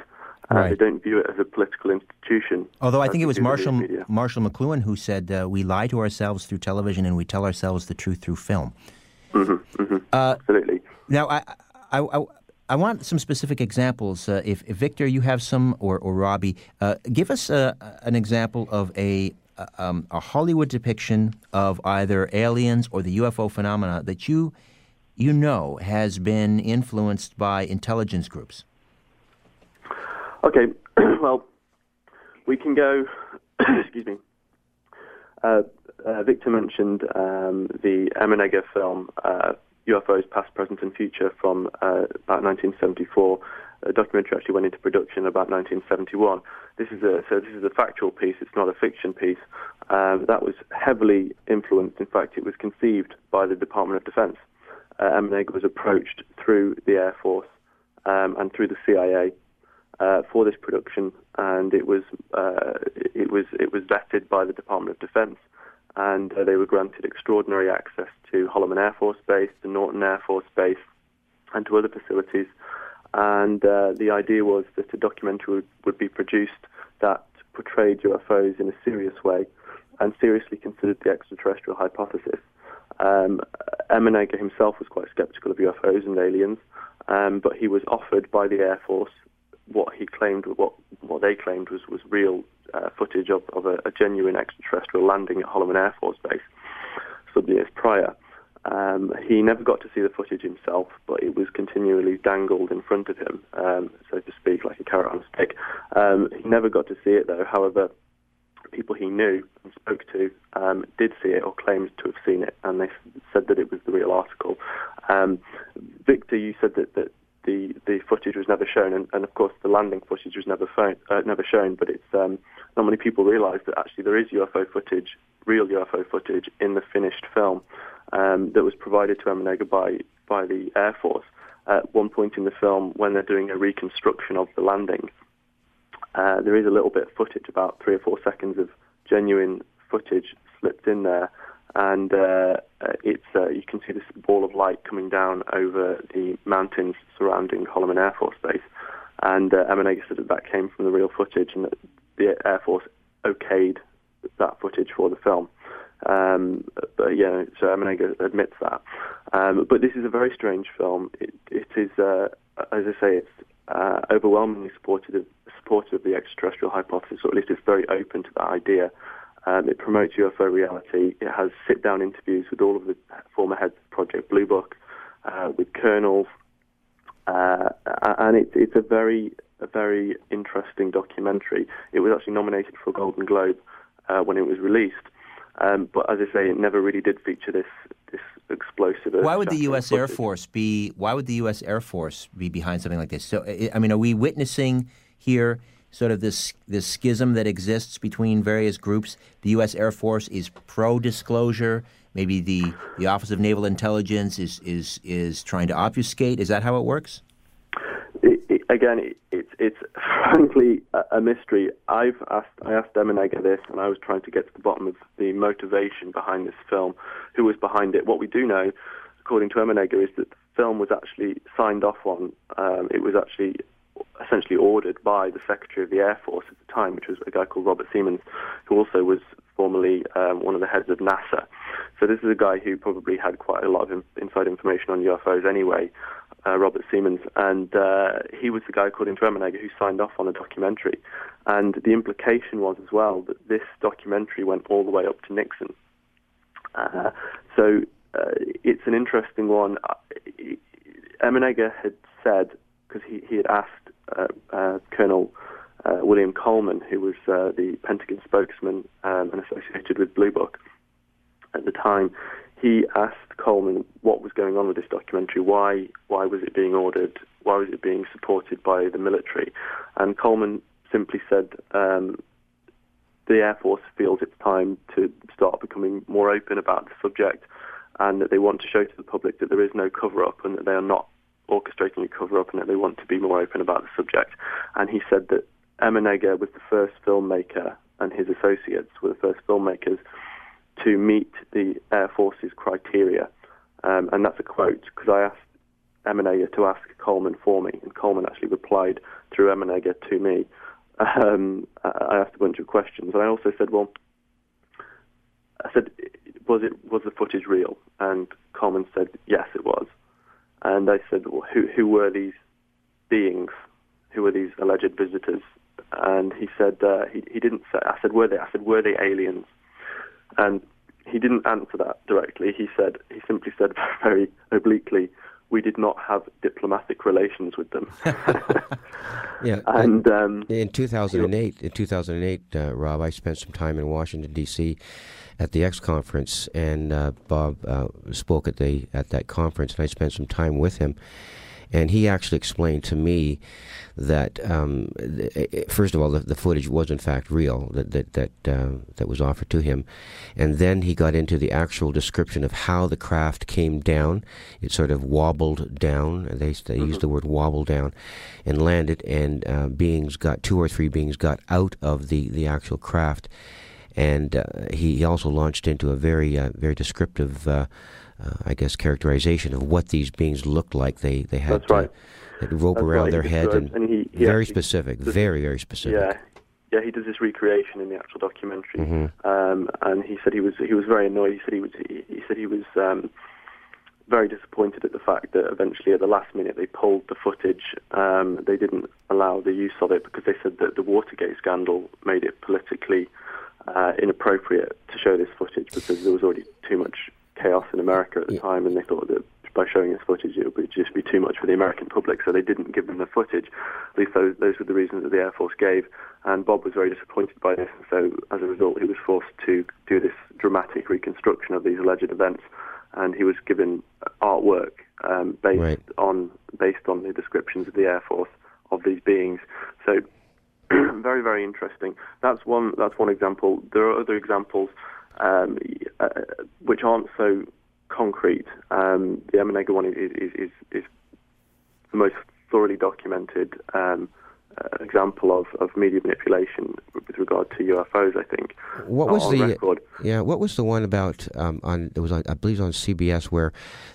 uh. They don't view it as a political institution. Although I think it was Marshall, Marshall McLuhan who said, uh, We lie to ourselves through television and we tell ourselves the truth through film. Mm-hmm, mm-hmm. Uh, Absolutely. Now, I, I, I, I, want some specific examples. Uh, if, if, Victor, you have some, or, or Robbie, uh, give us uh, an example of a, um, a Hollywood depiction of either aliens or the UFO phenomena that you, you know has been influenced by intelligence groups. Okay, <clears throat> well, we can go. <clears throat> excuse me. Uh, uh, Victor mentioned um, the Emenegger film uh, UFOs Past, Present, and Future from uh, about 1974. A documentary actually went into production about 1971. This is a so this is a factual piece. It's not a fiction piece. Um, that was heavily influenced. In fact, it was conceived by the Department of Defense. Uh, was approached through the Air Force um, and through the CIA uh, for this production, and it was uh, it was it was vetted by the Department of Defense, and uh, they were granted extraordinary access to Holloman Air Force Base, to Norton Air Force Base, and to other facilities. And uh, the idea was that a documentary would, would be produced that portrayed UFOs in a serious way and seriously considered the extraterrestrial hypothesis. Um, Emenegger himself was quite skeptical of UFOs and aliens, um, but he was offered by the Air Force what he claimed, what what they claimed was was real uh, footage of, of a, a, genuine extraterrestrial landing at Holloman Air Force Base some years prior. Um, he never got to see the footage himself, but it was continually dangled in front of him, um, so to speak, like a carrot on a stick. Um, he never got to see it, though. However, people he knew and spoke to um, did see it or claimed to have seen it, and they said that it was the real article. Um, Victor, you said that, that the the footage was never shown, and, and of course the landing footage was never uh, never shown. But it's um, not many people realise that actually there is UFO footage, real UFO footage in the finished film um, that was provided to Emenegger by by the Air Force. At one point in the film, when they're doing a reconstruction of the landing, uh, there is a little bit of footage, about three or four seconds of genuine footage slipped in there and uh, uh, it's uh, you can see this ball of light coming down over the mountains surrounding Holloman Air Force Base. And uh, Emenegger said that that came from the real footage, and that the Air Force okayed that footage for the film. Um, but yeah, so Emenegger admits that. Um, but this is a very strange film. It, it is, uh, as I say, it's uh, overwhelmingly supportive supportive of the extraterrestrial hypothesis, or at least it's very open to that idea. Um, it promotes UFO reality. It has sit-down interviews with all of the former heads of Project Blue Book, uh, with colonels, uh, and it's it's a very a very interesting documentary. It was actually nominated for a Golden Globe uh, when it was released, um, but as I say, it never really did feature this this explosive. Why would the U.S. Air Force be? Why would the U.S. Air Force be behind something like this? So, I mean, are we witnessing here? Sort of this this schism that exists between various groups. The U.S. Air Force is pro disclosure. Maybe the, the Office of Naval Intelligence is, is is trying to obfuscate. Is that how it works? It, it, again, it, it's it's frankly a, a, mystery. I've asked I asked Emenegger this, and I was trying to get to the bottom of the motivation behind this film, who was behind it. What we do know, according to Emenegger, is that the film was actually signed off on. Um, it was actually essentially ordered by the Secretary of the Air Force at the time, which was a guy called Robert Seamans, who also was formerly um, one of the heads of NASA. So this is a guy who probably had quite a lot of in- inside information on UFOs anyway, uh, Robert Seamans, and uh, he was the guy, according to Emenegger, who signed off on the documentary. And the implication was as well that this documentary went all the way up to Nixon. Uh, so uh, it's an interesting one. Uh, Emenegger had said, because he, he had asked Colonel uh, William Coleman, who was the Pentagon spokesman um, and associated with Blue Book at the time, he asked Coleman what was going on with this documentary. Why why was it being ordered? Why was it being supported by the military? And Coleman simply said um, the Air Force feels it's time to start becoming more open about the subject, and that they want to show to the public that there is no cover up and that they are not orchestrating a cover up and that they want to be more open about the subject. And he said that Emenegger was the first filmmaker and his associates were the first filmmakers to meet the Air Force's criteria. Um, and that's a quote because I asked Emenegger to ask Coleman for me, and Coleman actually replied through Emenegger to me. Um, I asked a bunch of questions, and I also said, "Well, I said, was it was the footage real?" And Coleman said, "Yes, it was." And I said, well, who, who were these beings? Who were these alleged visitors? And he said, uh, he, he didn't say, I said, were they? I said, were they aliens? And he didn't answer that directly. He said, he simply said <laughs> very obliquely, we did not have diplomatic relations with them. <laughs> <laughs> yeah, and um, in 2008, in 2008, uh, Rob, I spent some time in Washington D.C. at the X conference, and uh, Bob uh, spoke at the at that conference, and I spent some time with him. And he actually explained to me that um, first of all, the, the, footage was in fact real that that that, uh, that was offered to him, and then he got into the actual description of how the craft came down. It sort of wobbled down. They, they mm-hmm. used the word wobble down, and landed. And uh, beings got two or three beings got out of the the actual craft, and uh, he, he also launched into a very uh, very descriptive. Uh, uh, I guess, characterization of what these beings looked like. They they had That's to, right. rope That's around right. their head and, and he, he very specific, does, very very specific. Yeah, yeah. He does this recreation in the actual documentary, mm-hmm. um, and he said he was he was very annoyed. He said he was he, he said he was. Um, very disappointed at the fact that eventually at the last minute they pulled the footage. Um, they didn't allow the use of it because they said that the Watergate scandal made it politically uh, inappropriate to show this footage because there was already too much chaos in America at the yeah. time, and they thought that by showing this footage it would just be too much for the American public, so they didn't give them the footage. At least those, those were the reasons that the Air Force gave, and Bob was very disappointed by this, so as a result he was forced to do this dramatic reconstruction of these alleged events, and he was given artwork um, based right. on based on the descriptions of the Air Force of these beings. So <clears throat> very very interesting. That's one that's one example. There are other examples um, uh, which aren't so concrete. Um, the Emenegger one is, is, is, is, the most thoroughly documented um, uh, example of, of media manipulation with regard to UFOs. I think. What was the record. yeah? What was the one about um, on? It was on, I believe on CBS where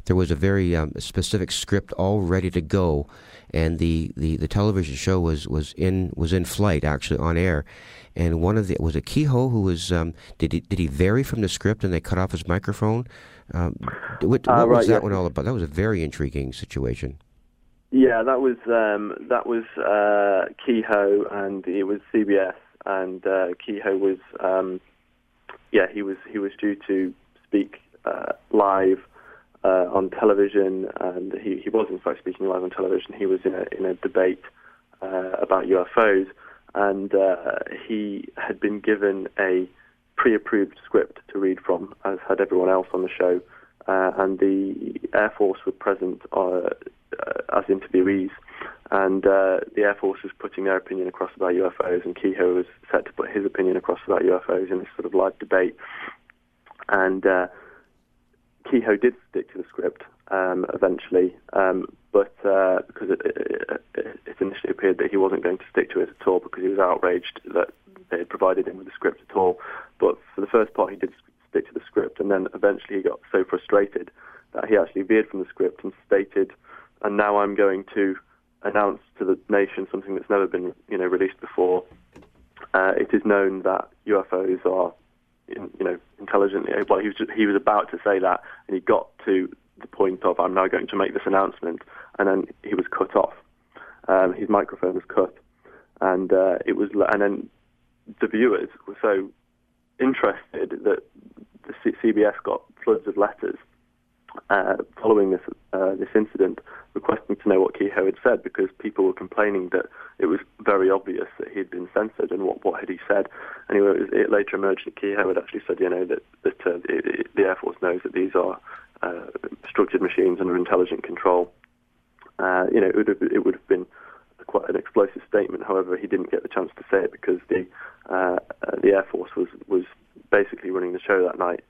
there was a very um, specific script all ready to go, and the, the, the television show was, was in was in flight actually on air, and one of the was it Keyhoe who was um, did he did he vary from the script and they cut off his microphone? Um, what, uh, right, was that yeah. one all about? That was a very intriguing situation. Yeah, that was um, that was uh, Keyhoe, and it was CBS, and uh, Keyhoe was um, yeah, he was he was due to speak uh, live uh, on television, and he, he was in fact speaking live on television. He was in a in a debate uh, about UFOs, and uh, he had been given a pre-approved script to read from, as had everyone else on the show, uh, and the Air Force were present uh, as interviewees, and uh, the Air Force was putting their opinion across about UFOs, and Keyhoe was set to put his opinion across about UFOs in this sort of live debate, and Keyhoe did stick to the script um, eventually, um, but uh, because it, it, it, initially appeared that he wasn't going to stick to it at all because he was outraged that they had provided him with the script at all. But for the first part, he did stick to the script, and then eventually he got so frustrated that he actually veered from the script and stated, "And now I'm going to announce to the nation something that's never been, you know, released before. Uh, it is known that UFOs are you know, intelligently. Well, he was just, he was about to say that, and he got to the point of I'm now going to make this announcement, and then he was cut off. Um, his microphone was cut, and uh, it was, and then the viewers were so interested that the C- CBS got floods of letters uh, following this uh, this incident, requesting to know what Keyhoe had said because people were complaining that it was very obvious that he had been censored and what what had he said. Anyway, it, was, it later emerged that Keyhoe had actually said, you know, that that uh, the, the Air Force knows that these are uh, structured machines under intelligent control. Uh, you know, it would have, it would have been quite an explosive statement. However, he didn't get the chance to say it because the uh, the Air Force was was basically running the show that night.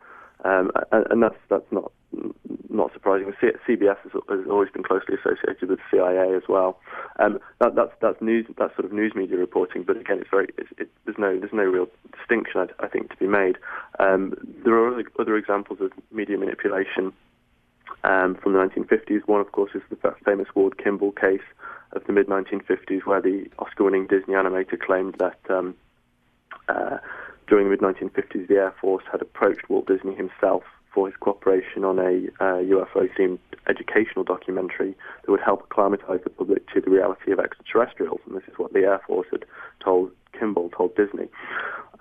Um, and, that's that's not not surprising. CBS has, has, always been closely associated with CIA as well. Um, that, that's that's news. That's sort of news media reporting. But again, it's very it's, it, there's no there's no real distinction I, I think to be made. Um, there are other, other examples of media manipulation um, from the 1950s. One, of course, is the famous Ward Kimball case of the mid 1950s, where the Oscar-winning Disney animator claimed that. Um, uh, during the mid 1950s, the Air Force had approached Walt Disney himself for his cooperation on a uh, UFO-themed educational documentary that would help acclimatise the public to the reality of extraterrestrials. And this is what the Air Force had told Kimball, told Disney.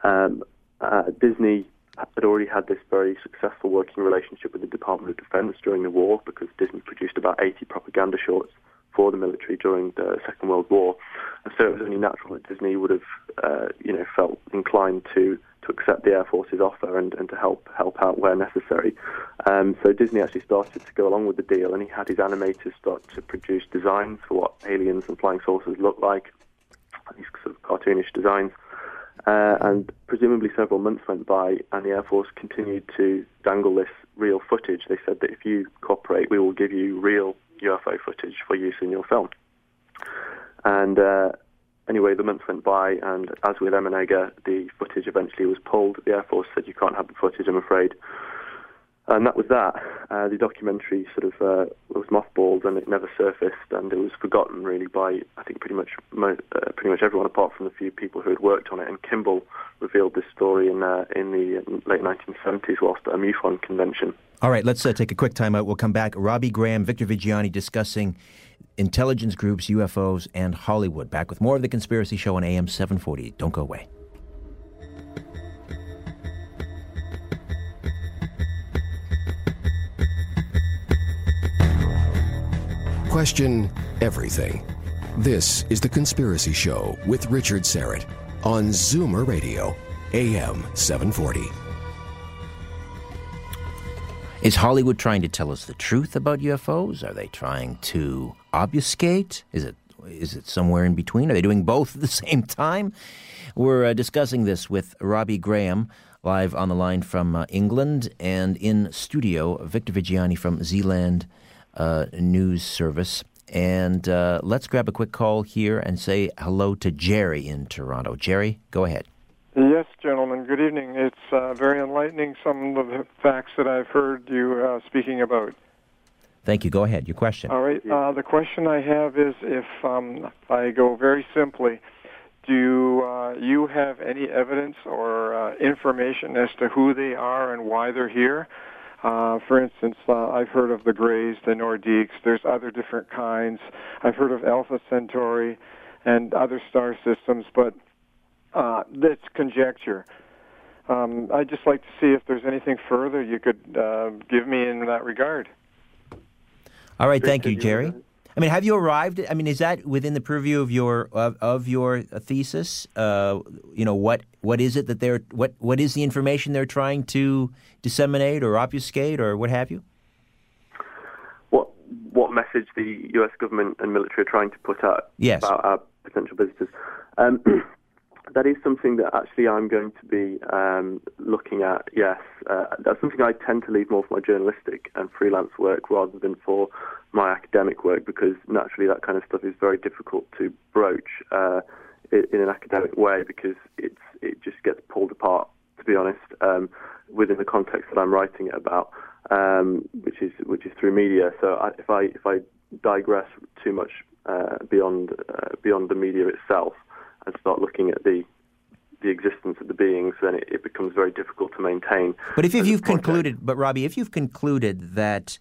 Um, uh, Disney had already had this very successful working relationship with the Department of Defense during the war because Disney produced about 80 propaganda shorts for the military during the Second World War. And so it was only natural that Disney would have, uh, you know, felt inclined to to accept the Air Force's offer and, and to help help out where necessary. Um, so Disney actually started to go along with the deal, and he had his animators start to produce designs for what aliens and flying saucers look like, these sort of cartoonish designs. Uh, and presumably several months went by, and the Air Force continued to dangle this real footage. They said that if you cooperate, we will give you real UFO footage for use in your film. And uh, anyway, the months went by, and as with Emenegger, the footage eventually was pulled. The Air Force said, "You can't have the footage, I'm afraid." And that was that. Uh, the documentary sort of uh, was mothballed, and it never surfaced, and it was forgotten really by I think pretty much uh, pretty much everyone apart from the few people who had worked on it. And Kimball revealed this story in uh, in the late 1970s whilst at a MUFON convention. All right, let's uh, take a quick time out. We'll come back. Robbie Graham, Victor Viggiani discussing intelligence groups, UFOs, and Hollywood. Back with more of the Conspiracy Show on AM 740. Don't go away. Question everything. This is The Conspiracy Show with Richard Syrett on Zoomer Radio, AM 740. Is Hollywood trying to tell us the truth about UFOs? Are they trying to obfuscate? Is it is it somewhere in between? Are they doing both at the <laughs> same time? We're uh, discussing this with Robbie Graham live on the line from uh, England and in studio Victor Viggiani from Zland uh, News Service. And uh, let's grab a quick call here and say hello to Jerry in Toronto. Jerry, go ahead. Yes, gentlemen. Good evening. It's uh, very enlightening, some of the facts that I've heard you uh, speaking about. Thank you. Go ahead. Your question. All right. Uh, the question I have is if um, I go very simply, do uh, you have any evidence or uh, information as to who they are and why they're here? Uh, for instance, uh, I've heard of the Greys, the Nordiques. There's other different kinds. I've heard of Alpha Centauri and other star systems, but uh, that's conjecture. um, I'd just like to see if there's anything further you could uh, give me in that regard. All right, thank you, Jerry. I mean, have you arrived? I mean, is that within the purview of your of, of your thesis? Uh, you know, what what is it that they're what what is the information they're trying to disseminate or obfuscate or what have you? What what message the U.S. government and military are trying to put out yes. about our potential visitors? Um, <clears throat> that is something that actually I'm going to be um, looking at. Yes, uh, that's something I tend to leave more for my journalistic and freelance work rather than for my academic work because naturally that kind of stuff is very difficult to broach uh, in an academic way because it's it just gets pulled apart. To be honest, um, within the context that I'm writing it about, um, which is which is through media. So I, if I if I digress too much uh, beyond uh, beyond the media itself and start looking at the the existence of the beings, then it, it becomes very difficult to maintain. But if, if you've concluded, but Robbie, if you've concluded that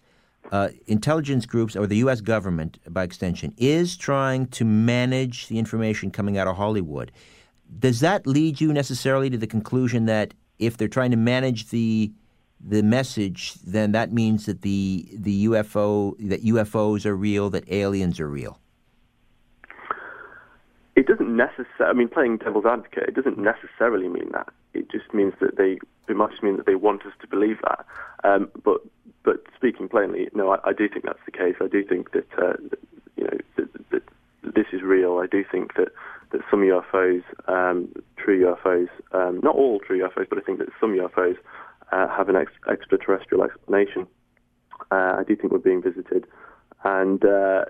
uh, intelligence groups or the U.S. government, by extension, is trying to manage the information coming out of Hollywood, does that lead you necessarily to the conclusion that if they're trying to manage the the message, then that means that the the UFO that UFOs are real, that aliens are real? Necessarily. I mean, playing devil's advocate, it doesn't necessarily mean that. It just means that they. It might mean that they want us to believe that. Um, but but speaking plainly, no, I, I, do think that's the case. I do think that, uh, you know that, that, this is real. I do think that that some UFOs, um, true UFOs, um, not all true UFOs, but I think that some UFOs uh, have an ex- extraterrestrial explanation. Uh, I do think we're being visited, and uh,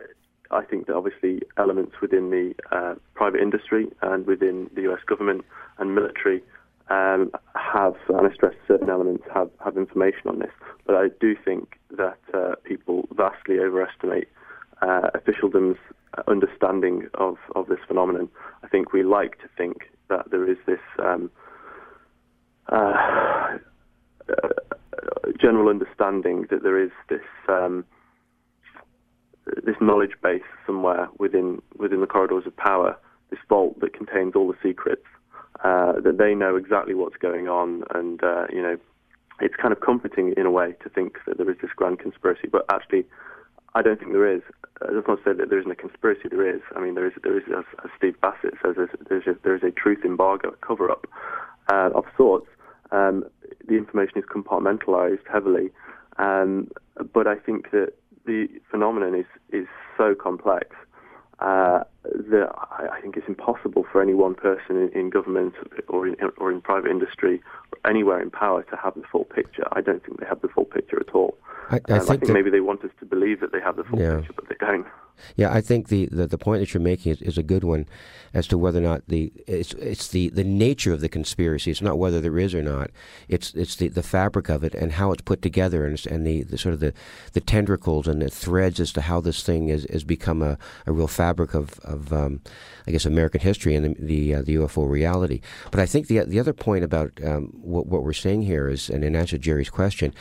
I think that obviously elements within the uh, private industry and within the U.S. government and military um, have, and I stress certain elements, have, have information on this. But I do think that uh, people vastly overestimate uh, officialdom's understanding of, of this phenomenon. I think we like to think that there is this um, uh, general understanding that there is this um, this knowledge base somewhere within within the corridors of power, this vault that contains all the secrets, uh, that they know exactly what's going on, and uh, you know, it's kind of comforting in a way to think that there is this grand conspiracy. But actually, I don't think there is. Uh, that's not to say that there isn't a conspiracy. There is. I mean, there is. There is, as, as Steve Bassett says, there's a, there is a truth embargo, a cover-up uh, of sorts. Um, the information is compartmentalized heavily, um, but I think that the phenomenon is is so complex uh, that I, I, think it's impossible for any one person in, in government or in, or in private industry or anywhere in power to have the full picture. I don't think they have the full picture at all. I, I, um, think, I think, maybe they want us to believe that they have the full yeah. picture, but they don't. Yeah, I think the, the, the, point that you're making is, is, a good one as to whether or not the it's it's the, the nature of the conspiracy. It's not whether there is or not. It's it's the, the fabric of it and how it's put together and, and the, the sort of the, the tendrils and the threads as to how this thing is, has become a, a real fabric of, of um, I guess American history and the the, uh, the, UFO reality. But I think the the other point about um, what what we're saying here is, and in answer to Jerry's question,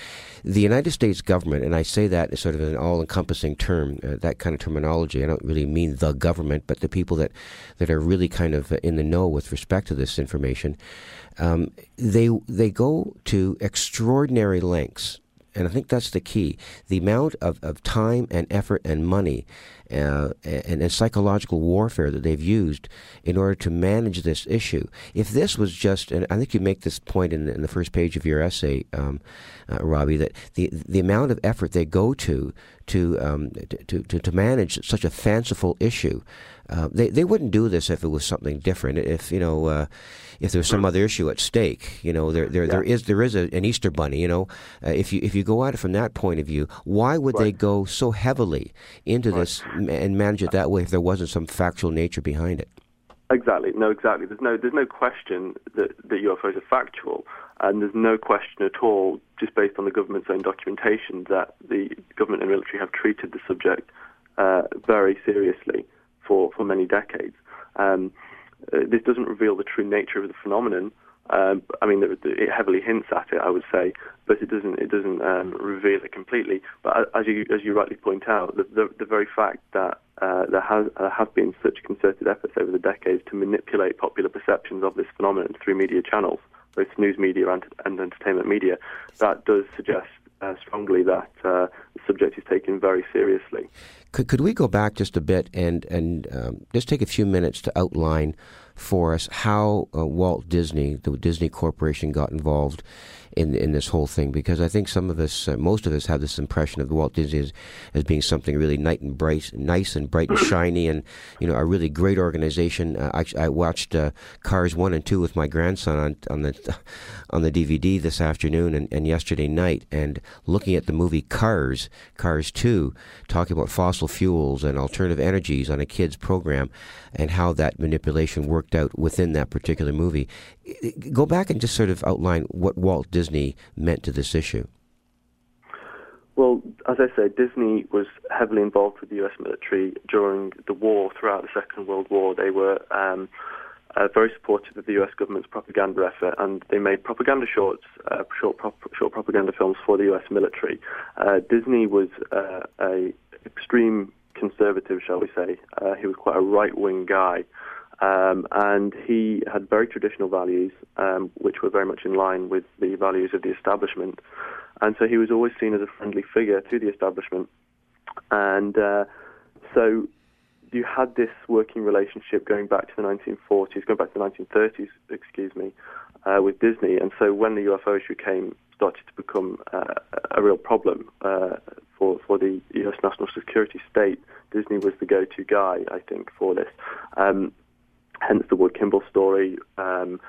the United States government, and I say that as sort of an all encompassing term, uh, that kind of terminology terminology. I don't really mean the government, but the people that, that are really kind of in the know with respect to this information. Um, they they go to extraordinary lengths and I think that's the key. The amount of, of time and effort and money uh, and, and, psychological warfare that they've used in order to manage this issue. If this was just, and I think you make this point in the, in the first page of your essay, um, uh, Robbie, that the the amount of effort they go to to um, to, to, to manage such a fanciful issue, uh, they they wouldn't do this if it was something different. If you know uh, if there's some other issue at stake. You know, there there, yeah. there is there is a, an Easter bunny. You know, uh, if you if you go at it from that point of view, why would right. they go so heavily into right. this and manage it that way if there wasn't some factual nature behind it? Exactly. No, exactly. There's no there's no question that, that UFOs are factual, and there's no question at all, just based on the government's own documentation, that the government and military have treated the subject uh, very seriously for for many decades. Um, uh, this doesn't reveal the true nature of the phenomenon. Um, I mean, it heavily hints at it, I would say, but it doesn't. It doesn't um, reveal it completely. But as you as you rightly point out, the the, the very fact that uh, there has uh, have been such concerted efforts over the decades to manipulate popular perceptions of this phenomenon through media channels, both news media and, and entertainment media, that does suggest uh, strongly that uh, the subject is taken very seriously. Could, could we go back just a bit and, and um, just take a few minutes to outline for us how uh, Walt Disney, the Disney Corporation, got involved in in this whole thing because I think some of us, uh, most of us, have this impression of Walt Disney as, as being something really nice and bright, nice and bright and <clears throat> shiny, and you know a really great organization. Uh, I, I, watched uh, Cars one and two with my grandson on on the <laughs> on the DVD this afternoon and, and yesterday night, and looking at the movie Cars, Cars two, talking about fossil fuels and alternative energies on a kids program, and how that manipulation worked out within that particular movie. Go back and just sort of outline what Walt Disney meant to this issue. Well, as I said, Disney was heavily involved with the U.S. military during the war, throughout the Second World War. They were um, uh, very supportive of the U.S. government's propaganda effort, and they made propaganda shorts, uh, short, short propaganda films for the U.S. military. Uh, Disney was uh, a extreme conservative, shall we say. Uh, he was quite a right-wing guy. Um, and he had very traditional values, um, which were very much in line with the values of the establishment. And so he was always seen as a friendly figure to the establishment. And uh, so you had this working relationship going back to the 1940s, going back to the 1930s, excuse me, uh, with Disney. And so when the UFO issue came, started to become uh, a real problem uh, for for the U.S. national security state. Disney was the go-to guy, I think, for this. Um, hence the Ward Kimball story. Um,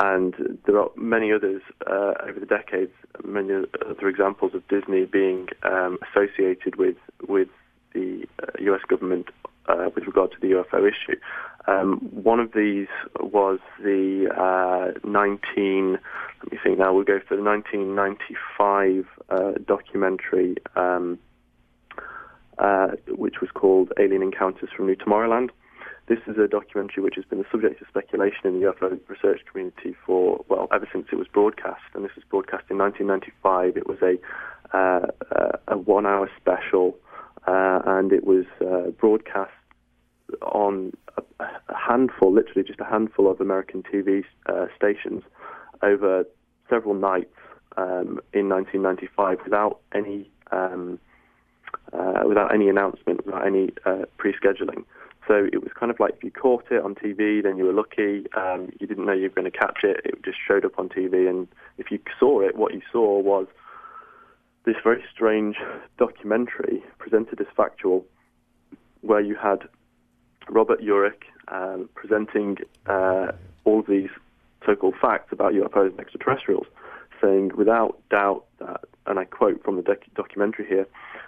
and there are many others uh, over the decades, many other examples of Disney being um, associated with with the uh, U.S. government uh, with regard to the UFO issue. Um, one of these was the uh, 19. Let me think now. We'll go for the 1995 uh, documentary, um, uh, which was called Alien Encounters from New Tomorrowland. This is a documentary which has been the subject of speculation in the UFO research community for, well, ever since it was broadcast. And this was broadcast in 1995. It was a, uh, uh, a one hour special, uh, and it was uh, broadcast on a, a, handful, literally just a handful of American TV uh, stations over several nights um, in 1995 without any. Um, uh, without any announcement, without any pre-scheduling. So it was kind of like if you caught it on TV, then you were lucky. Um, you didn't know you were going to catch it. It just showed up on TV, and if you saw it, what you saw was this very strange documentary presented as factual, where you had Robert Urich um, presenting uh, all these so-called facts about UFOs and extraterrestrials, saying without doubt that, and I quote from the doc- documentary here,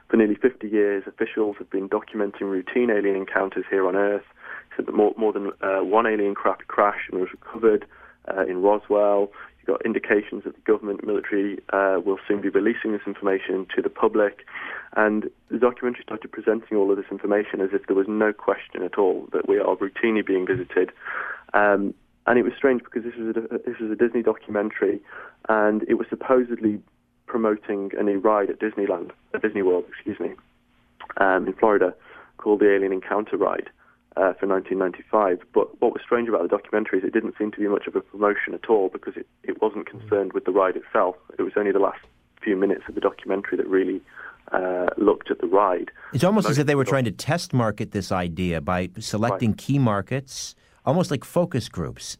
for nearly 50 years, officials have been documenting routine alien encounters here on Earth. He said that more, more than uh, one alien craft crashed and was recovered uh, in Roswell. You've got indications that the government military uh, will soon be releasing this information to the public. And the documentary started presenting all of this information as if there was no question at all that we are routinely being visited. Um, and it was strange because this was a, this was a Disney documentary, and it was supposedly promoting a new ride at Disneyland, at Disney World, excuse me, um, in Florida, called the Alien Encounter Ride uh, for 1995. But what was strange about the documentary is it didn't seem to be much of a promotion at all because it, it wasn't concerned with the ride itself. It was only the last few minutes of the documentary that really uh, looked at the ride. It's almost Most as if they were trying to test market this idea by selecting right. key markets, almost like focus groups.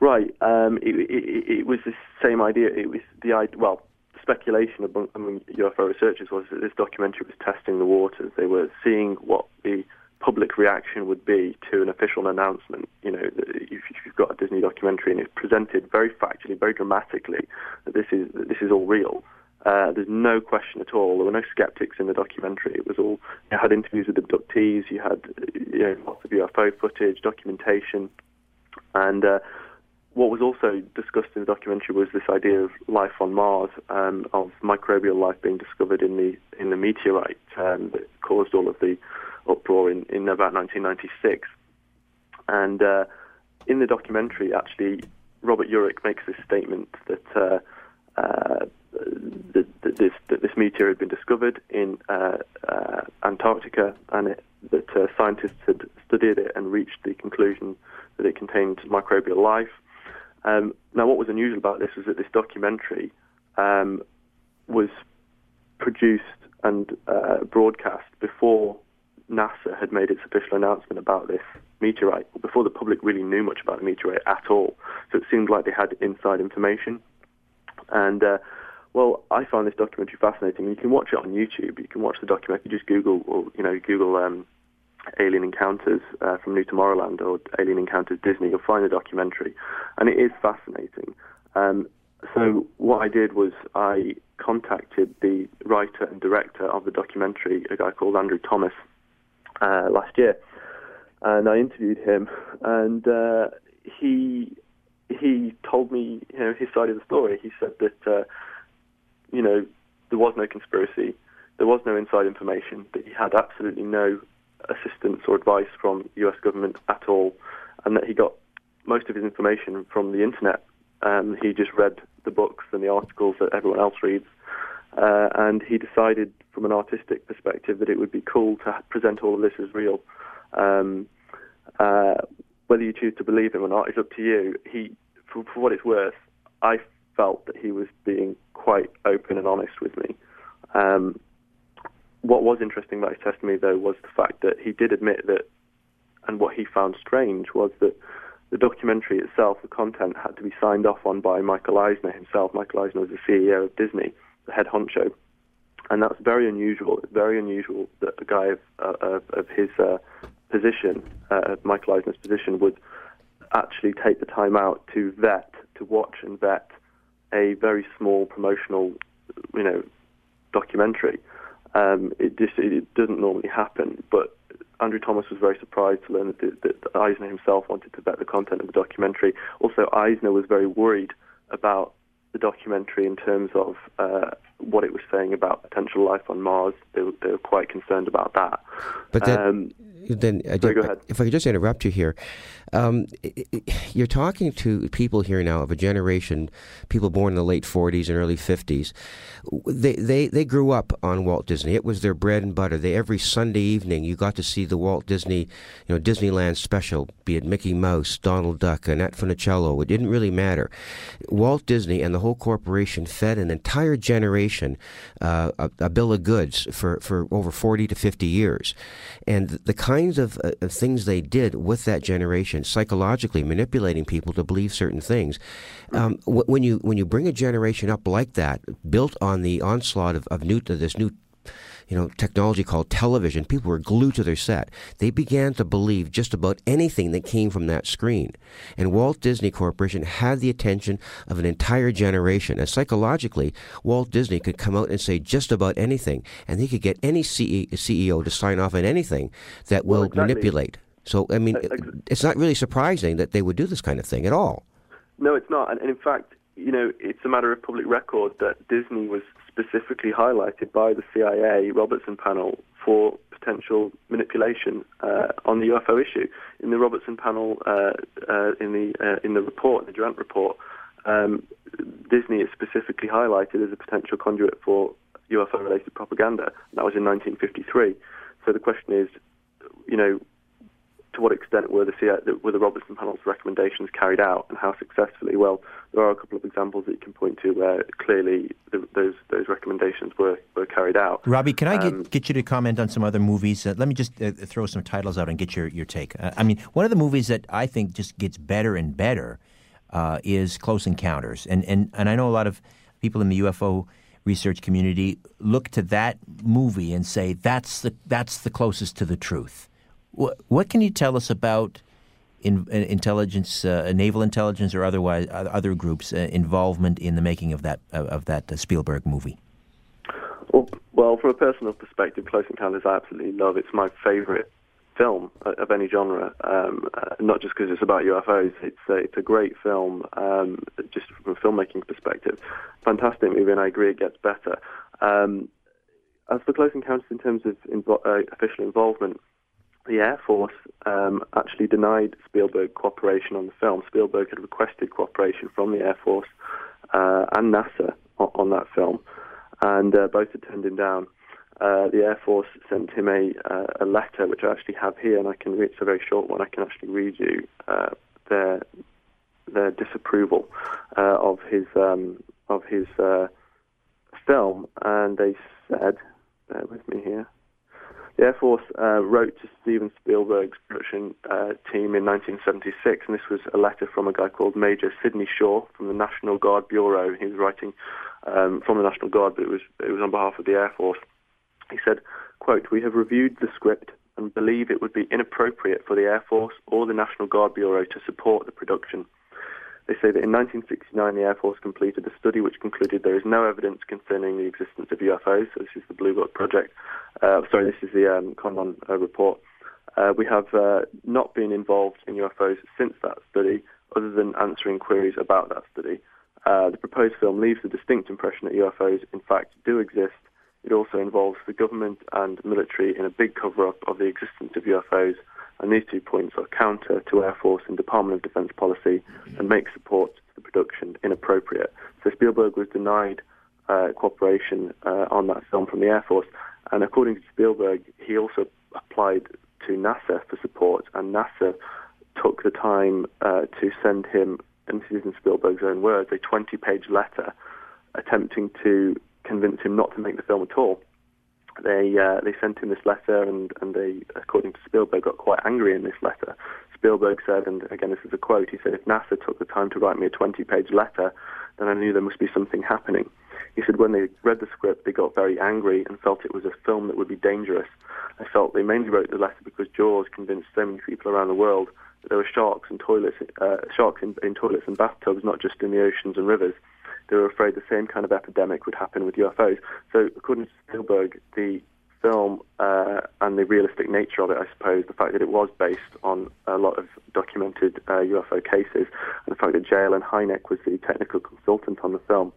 Right. Um, it, it, it, was the same idea. It was the. Well, speculation among, among UFO researchers was that this documentary was testing the waters. They were seeing what the public reaction would be to an official announcement. You know, if you've got a Disney documentary and it's presented very factually, very dramatically, that this is that this is all real. Uh, there's no question at all. There were no skeptics in the documentary. It was all you had interviews with abductees, you had you know lots of UFO footage, documentation, and uh, what was also discussed in the documentary was this idea of life on Mars, um, of microbial life being discovered in the in the meteorite um, that caused all of the uproar in, in about 1996. And uh, in the documentary, actually, Robert Urich makes this statement that, uh, uh, that, that, this, that this meteor had been discovered in uh, uh, Antarctica and it, that uh, scientists had studied it and reached the conclusion that it contained microbial life Um, now, what was unusual about this was that this documentary um, was produced and uh, broadcast before NASA had made its official announcement about this meteorite, before the public really knew much about the meteorite at all. So it seemed like they had inside information. And uh, well, I found this documentary fascinating. You can watch it on YouTube. You can watch the documentary. Just Google, or you know, Google um, Alien Encounters uh, from New Tomorrowland or Alien Encounters Disney. You'll find the documentary, and it is fascinating. Um, so what I did was I contacted the writer and director of the documentary, a guy called Andrew Thomas, uh, last year, and I interviewed him, and uh, he he told me you know his side of the story. He said that uh, you know there was no conspiracy, there was no inside information, that he had absolutely no assistance or advice from U.S. government at all, and that he got most of his information from the internet. Um, he just read the books and the articles that everyone else reads, uh, and he decided from an artistic perspective that it would be cool to present all of this as real. Um, uh, whether you choose to believe him or not is up to you. He, for, for what it's worth, I felt that he was being quite open and honest with me. Um, what was interesting about his testimony, though, was the fact that he did admit that, and what he found strange was that the documentary itself, the content, had to be signed off on by Michael Eisner himself. Michael Eisner was the CEO of Disney, the head honcho, and that's very unusual. Very unusual that a guy of, uh, of his uh, position, uh, Michael Eisner's position, would actually take the time out to vet, to watch and vet a very small promotional, you know, documentary. Um, it just it doesn't normally happen, but Andrew Thomas was very surprised to learn that, that, that Eisner himself wanted to vet the content of the documentary. Also, Eisner was very worried about the documentary in terms of uh, what it was saying about potential life on Mars. They were, they were quite concerned about that. But um, then I sorry, go ahead. if I could just interrupt you here, um, you're talking to people here now of a generation, people born in the late 40s and early 50s. They, they, they grew up on Walt Disney. It was their bread and butter. They every Sunday evening you got to see the Walt Disney, you know, Disneyland special, be it Mickey Mouse, Donald Duck, Annette Funicello. It didn't really matter. Walt Disney and the whole corporation fed an entire generation uh, a, a, bill of goods for, for over 40 to 50 years. And the kinds of, uh, of things they did with that generation psychologically manipulating people to believe certain things. Um, when you when you bring a generation up like that, built on the onslaught of, of new this new you know, technology called television, people were glued to their set. They began to believe just about anything that came from that screen. And Walt Disney Corporation had the attention of an entire generation. And psychologically, Walt Disney could come out and say just about anything, and he could get any CEO to sign off on anything that will exactly. manipulate. So, I mean, it's not really surprising that they would do this kind of thing at all. No, it's not. And, in fact, you know, it's a matter of public record that Disney was specifically highlighted by the CIA Robertson panel for potential manipulation uh, on the UFO issue. In the Robertson panel, uh, uh, in the uh, in the report, the Durant report, um, Disney is specifically highlighted as a potential conduit for UFO-related propaganda. That was in 1953. So the question is, you know, to what extent were the, were the Robertson panel's recommendations carried out, and how successfully? Well, there are a couple of examples that you can point to where clearly the, those those recommendations were, were carried out. Robbie, can I um, get, get you to comment on some other movies? Uh, let me just uh, throw some titles out and get your your take. Uh, I mean, one of the movies that I think just gets better and better uh, is Close Encounters, and and and I know a lot of people in the UFO research community look to that movie and say that's the that's the closest to the truth. What, what can you tell us about in, uh, intelligence, uh, naval intelligence, or otherwise uh, other groups' uh, involvement in the making of that of that uh, Spielberg movie? Well, well, from a personal perspective, Close Encounters I absolutely love. It's my favorite film of any genre, um, uh, not just because it's about UFOs. It's a, it's a great film, um, just from a filmmaking perspective. Fantastic movie, and I agree it gets better. Um, as for Close Encounters in terms of invo- uh, official involvement, the Air Force um, actually denied Spielberg cooperation on the film. Spielberg had requested cooperation from the Air Force uh, and NASA on, that film, and uh, both had turned him down. Uh, the Air Force sent him a, uh, a letter, which I actually have here, and I can read. It's a very short one. I can actually read you uh, their their disapproval uh, of his um, of his film, and they said, "Bear with me here." The Air Force uh, wrote to Steven Spielberg's production uh, team in 1976, and this was a letter from a guy called Major Sidney Shaw from the National Guard Bureau. He was writing um, from the National Guard, but it was it was on behalf of the Air Force. He said, "Quote: We have reviewed the script and believe it would be inappropriate for the Air Force or the National Guard Bureau to support the production." They say that in 1969 the Air Force completed a study which concluded there is no evidence concerning the existence of UFOs. So this is the Blue Book project. Uh, sorry, this is the um, Condon uh, report. Uh, we have uh, not been involved in UFOs since that study, other than answering queries about that study. Uh, the proposed film leaves a distinct impression that UFOs, in fact, do exist. It also involves the government and military in a big cover-up of the existence of UFOs and these two points are counter to Air Force and Department of Defense policy and make support to the production inappropriate. So Spielberg was denied uh, cooperation uh, on that film from the Air Force, and according to Spielberg, he also applied to NASA for support, and NASA took the time uh, to send him, and this is in Spielberg's own words, a 20-page letter attempting to convince him not to make the film at all they uh, they sent him this letter, and, and they, according to Spielberg, got quite angry in this letter. Spielberg said, and again this is a quote, he said, if NASA took the time to write me a 20-page letter, then I knew there must be something happening. He said when they read the script, they got very angry and felt it was a film that would be dangerous. I felt they mainly wrote the letter because Jaws convinced so many people around the world that there were sharks and toilets, uh, sharks in, in toilets and bathtubs, not just in the oceans and rivers they were afraid the same kind of epidemic would happen with UFOs. So, according to Spielberg, the film uh, and the realistic nature of it, I suppose, the fact that it was based on a lot of documented uh, UFO cases, and the fact that J.Allen Hynek was the technical consultant on the film,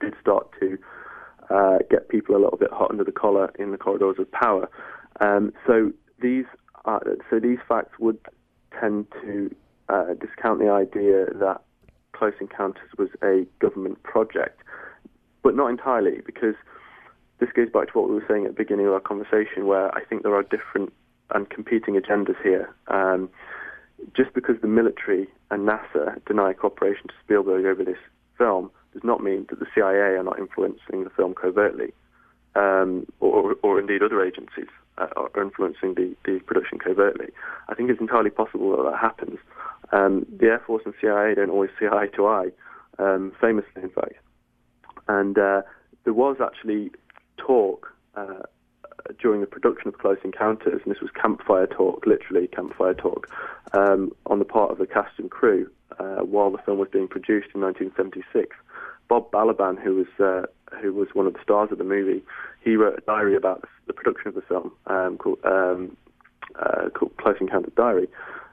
did start to uh, get people a little bit hot under the collar in the corridors of power. Um, so these so these facts would tend to uh, discount the idea that Close Encounters was a government project, but not entirely, because this goes back to what we were saying at the beginning of our conversation, where I think there are different and competing agendas here. Um, just because the military and NASA deny cooperation to Spielberg over this film does not mean that the CIA are not influencing the film covertly, um, or, or, indeed other agencies uh, are influencing the, the production covertly. I think it's entirely possible that that happens. Um, the Air Force and CIA don't always see eye to eye, um, famously, in fact. And uh, there was actually talk uh, during the production of Close Encounters, and this was campfire talk, literally campfire talk, um, on the part of the cast and crew uh, while the film was being produced in 1976. Bob Balaban, who was uh, who was one of the stars of the movie, he wrote a diary about the production of the film um, called, um, uh, called Close Encounters Diary.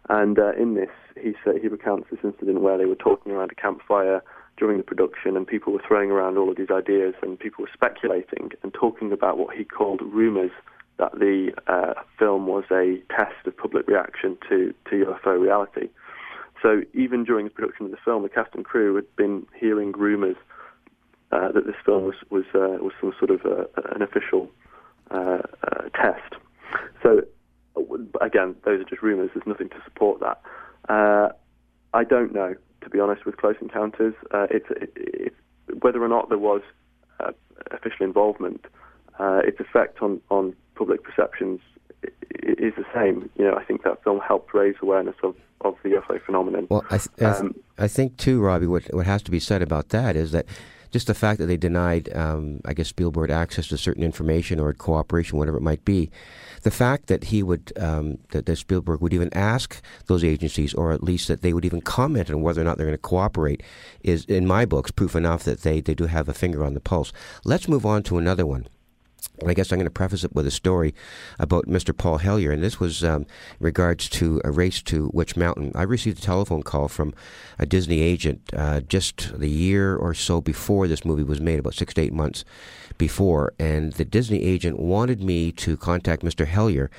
And uh, in this, he said, he recounts this incident where they were talking around a campfire during the production, and people were throwing around all of these ideas, and people were speculating and talking about what he called rumors that the uh, film was a test of public reaction to, to UFO reality. So even during the production of the film, the cast and crew had been hearing rumors uh, that this film was was, uh, was some sort of uh, an official uh, uh, test. So again, those are just rumours. There's nothing to support that. I don't know, to be honest, with Close Encounters. It's, it, it, whether or not there was official involvement, uh, its effect on, on public perceptions is the same. You know, I think that film helped raise awareness of, of the UFO phenomenon. Well, I, th- I, th- um, I think too, Robbie, what, what has to be said about that is that just the fact that they denied, um, I guess, Spielberg access to certain information or cooperation, whatever it might be, the fact that he would, um, that, that, Spielberg would even ask those agencies, or at least that they would even comment on whether or not they're going to cooperate, is, in my books, proof enough that they, they do have a finger on the pulse. Let's move on to another one. I guess I'm going to preface it with a story about Mr. Paul Hellyer, and this was um, in regards to a race to Witch Mountain. I received a telephone call from a Disney agent uh, just the year or so before this movie was made, about six to eight months before, and the Disney agent wanted me to contact Mr. Hellyer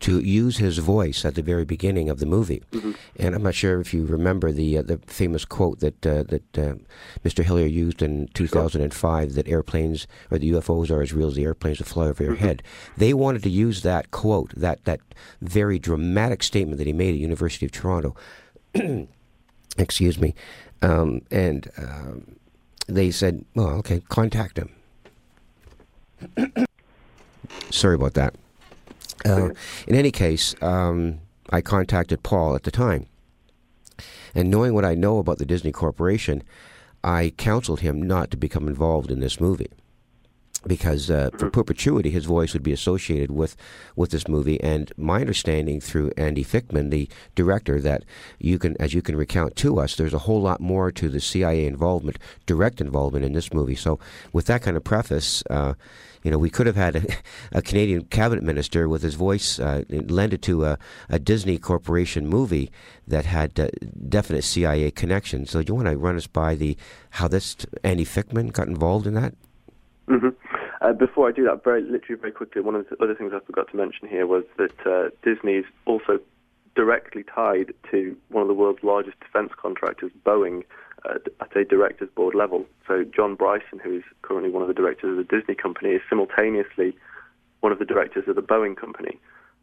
to use his voice at the very beginning of the movie. Mm-hmm. And I'm not sure if you remember the uh, the famous quote that uh, that uh, Mr. Hellyer used in 2005 that airplanes or the UFOs are as real as the airplanes that fly over your mm-hmm. head. They wanted to use that quote, that that very dramatic statement that he made at University of Toronto. <clears throat> Excuse me. Um, and um, they said, well, okay, contact him. <clears throat> Sorry about that. Uh, in any case, um, I contacted Paul at the time. And knowing what I know about the Disney Corporation, I counseled him not to become involved in this movie because uh, for perpetuity his voice would be associated with with this movie. And my understanding through Andy Fickman the director that you can as you can recount to us there's a whole lot more to the CIA involvement direct involvement in this movie. So with that kind of preface uh, you know we could have had a, <laughs> a, Canadian cabinet minister with his voice uh, lended to a, a, Disney corporation movie that had uh, definite CIA connections. So do you want to run us by the how this Andy Fickman got involved in that? Mm-hmm. Uh, before I do that, very literally, very quickly, one of the other things I forgot to mention here was that uh, Disney's also directly tied to one of the world's largest defense contractors, Boeing, uh, at a directors board level. So John Bryson, who is currently one of the directors of the Disney company, is simultaneously one of the directors of the Boeing company.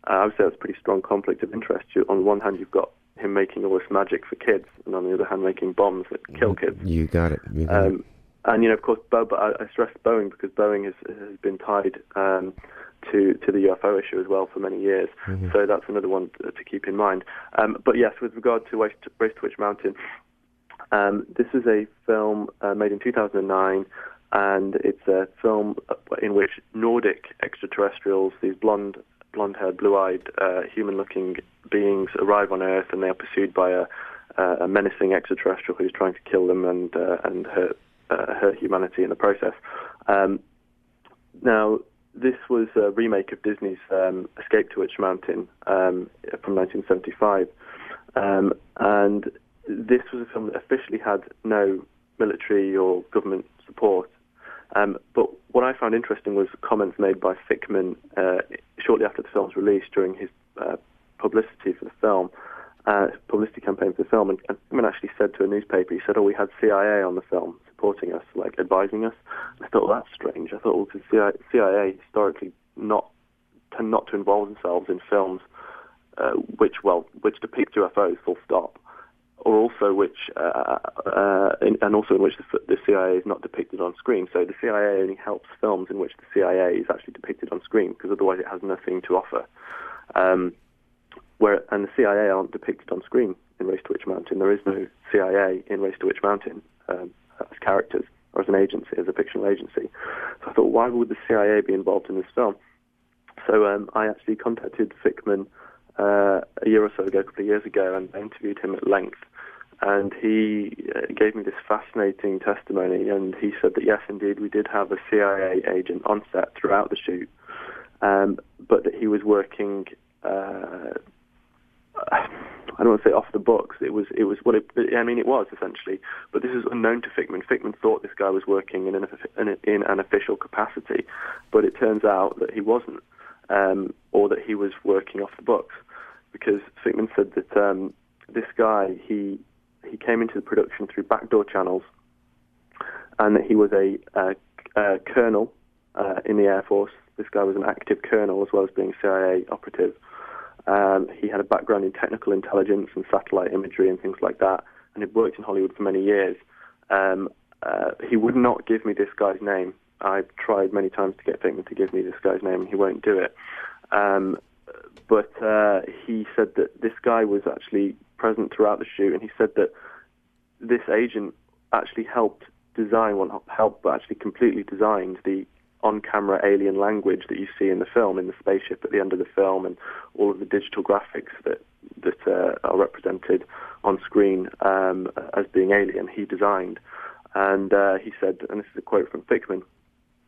Uh, I would say that's a pretty strong conflict of interest. You, on the one hand, you've got him making all this magic for kids, and on the other hand, making bombs that kill kids. You got it. You got um, it. And you know, of course, Bo, but I, stress Boeing because Boeing has, has been tied um, to to the UFO issue as well for many years. Mm-hmm. So that's another one to, to keep in mind. Um, but yes, with regard to Race to, Race to Witch Mountain, um, this is a film uh, made in 2009, and it's a film in which Nordic extraterrestrials, these blonde blonde-haired, blue-eyed, uh, human-looking beings arrive on Earth, and they are pursued by a, a menacing extraterrestrial who's trying to kill them and uh, and hurt uh, hurt humanity in the process. Um, now, this was a remake of Disney's um, Escape to Witch Mountain um, from 1975, um, and this was a film that officially had no military or government support. Um, but what I found interesting was comments made by Fickman uh, shortly after the film's release during his uh, publicity for the film, uh, publicity campaign for the film, and, and Fickman actually said to a newspaper, he said, "Oh, we had CIA on the film." supporting us, like advising us. I thought, well, that's strange. I thought, well, because CIA, CIA historically not tend not to involve themselves in films uh, which, well, which depict UFOs, full stop, or also which, uh, uh, in, and also in which the, the, CIA is not depicted on screen. So the CIA only helps films in which the CIA is actually depicted on screen, because otherwise it has nothing to offer. Um, where and the CIA aren't depicted on screen in Race to Witch Mountain. There is no CIA in Race to Witch Mountain. Um, as characters or as an agency, as a fictional agency. So I thought, why would the CIA be involved in this film? So um, I actually contacted Fickman uh, a year or so ago, a couple of years ago, and I interviewed him at length. And he uh, gave me this fascinating testimony, and he said that yes, indeed, we did have a CIA agent on set throughout the shoot, um, but that he was working I don't want to say off the books. It was it was what it. I mean, it was essentially. But this is unknown to Fickman. Fickman thought this guy was working in an in an official capacity, but it turns out that he wasn't, um, or that he was working off the books, because Fickman said that um, this guy he he came into the production through backdoor channels, and that he was a, a, a colonel uh, in the Air Force. This guy was an active colonel as well as being CIA operative um, he had a background in technical intelligence and satellite imagery and things like that, and had worked in Hollywood for many years. Um, uh, he would not give me this guy's name. I've tried many times to get Fickman to give me this guy's name, and he won't do it. Um, but uh, he said that this guy was actually present throughout the shoot, and he said that this agent actually helped design, well, not helped, but actually completely designed the on-camera alien language that you see in the film, in the spaceship at the end of the film, and all of the digital graphics that that uh, are represented on screen um, as being alien, he designed. And uh, he said, and this is a quote from Fickman,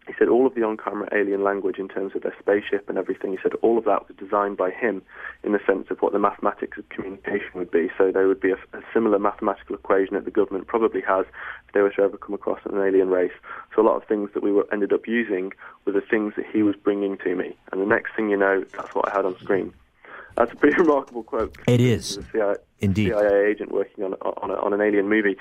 he said all of the on-camera alien language in terms of their spaceship and everything, he said all of that was designed by him in the sense of what the mathematics of communication would be. So there would be a, a similar mathematical equation that the government probably has if they were to ever come across an alien race. So a lot of things that we were, ended up using were the things that he was bringing to me. And the next thing you know, that's what I had on screen. That's a pretty <laughs> remarkable quote. It is. CIA, Indeed. CIA agent working on, on, a, on an alien movie.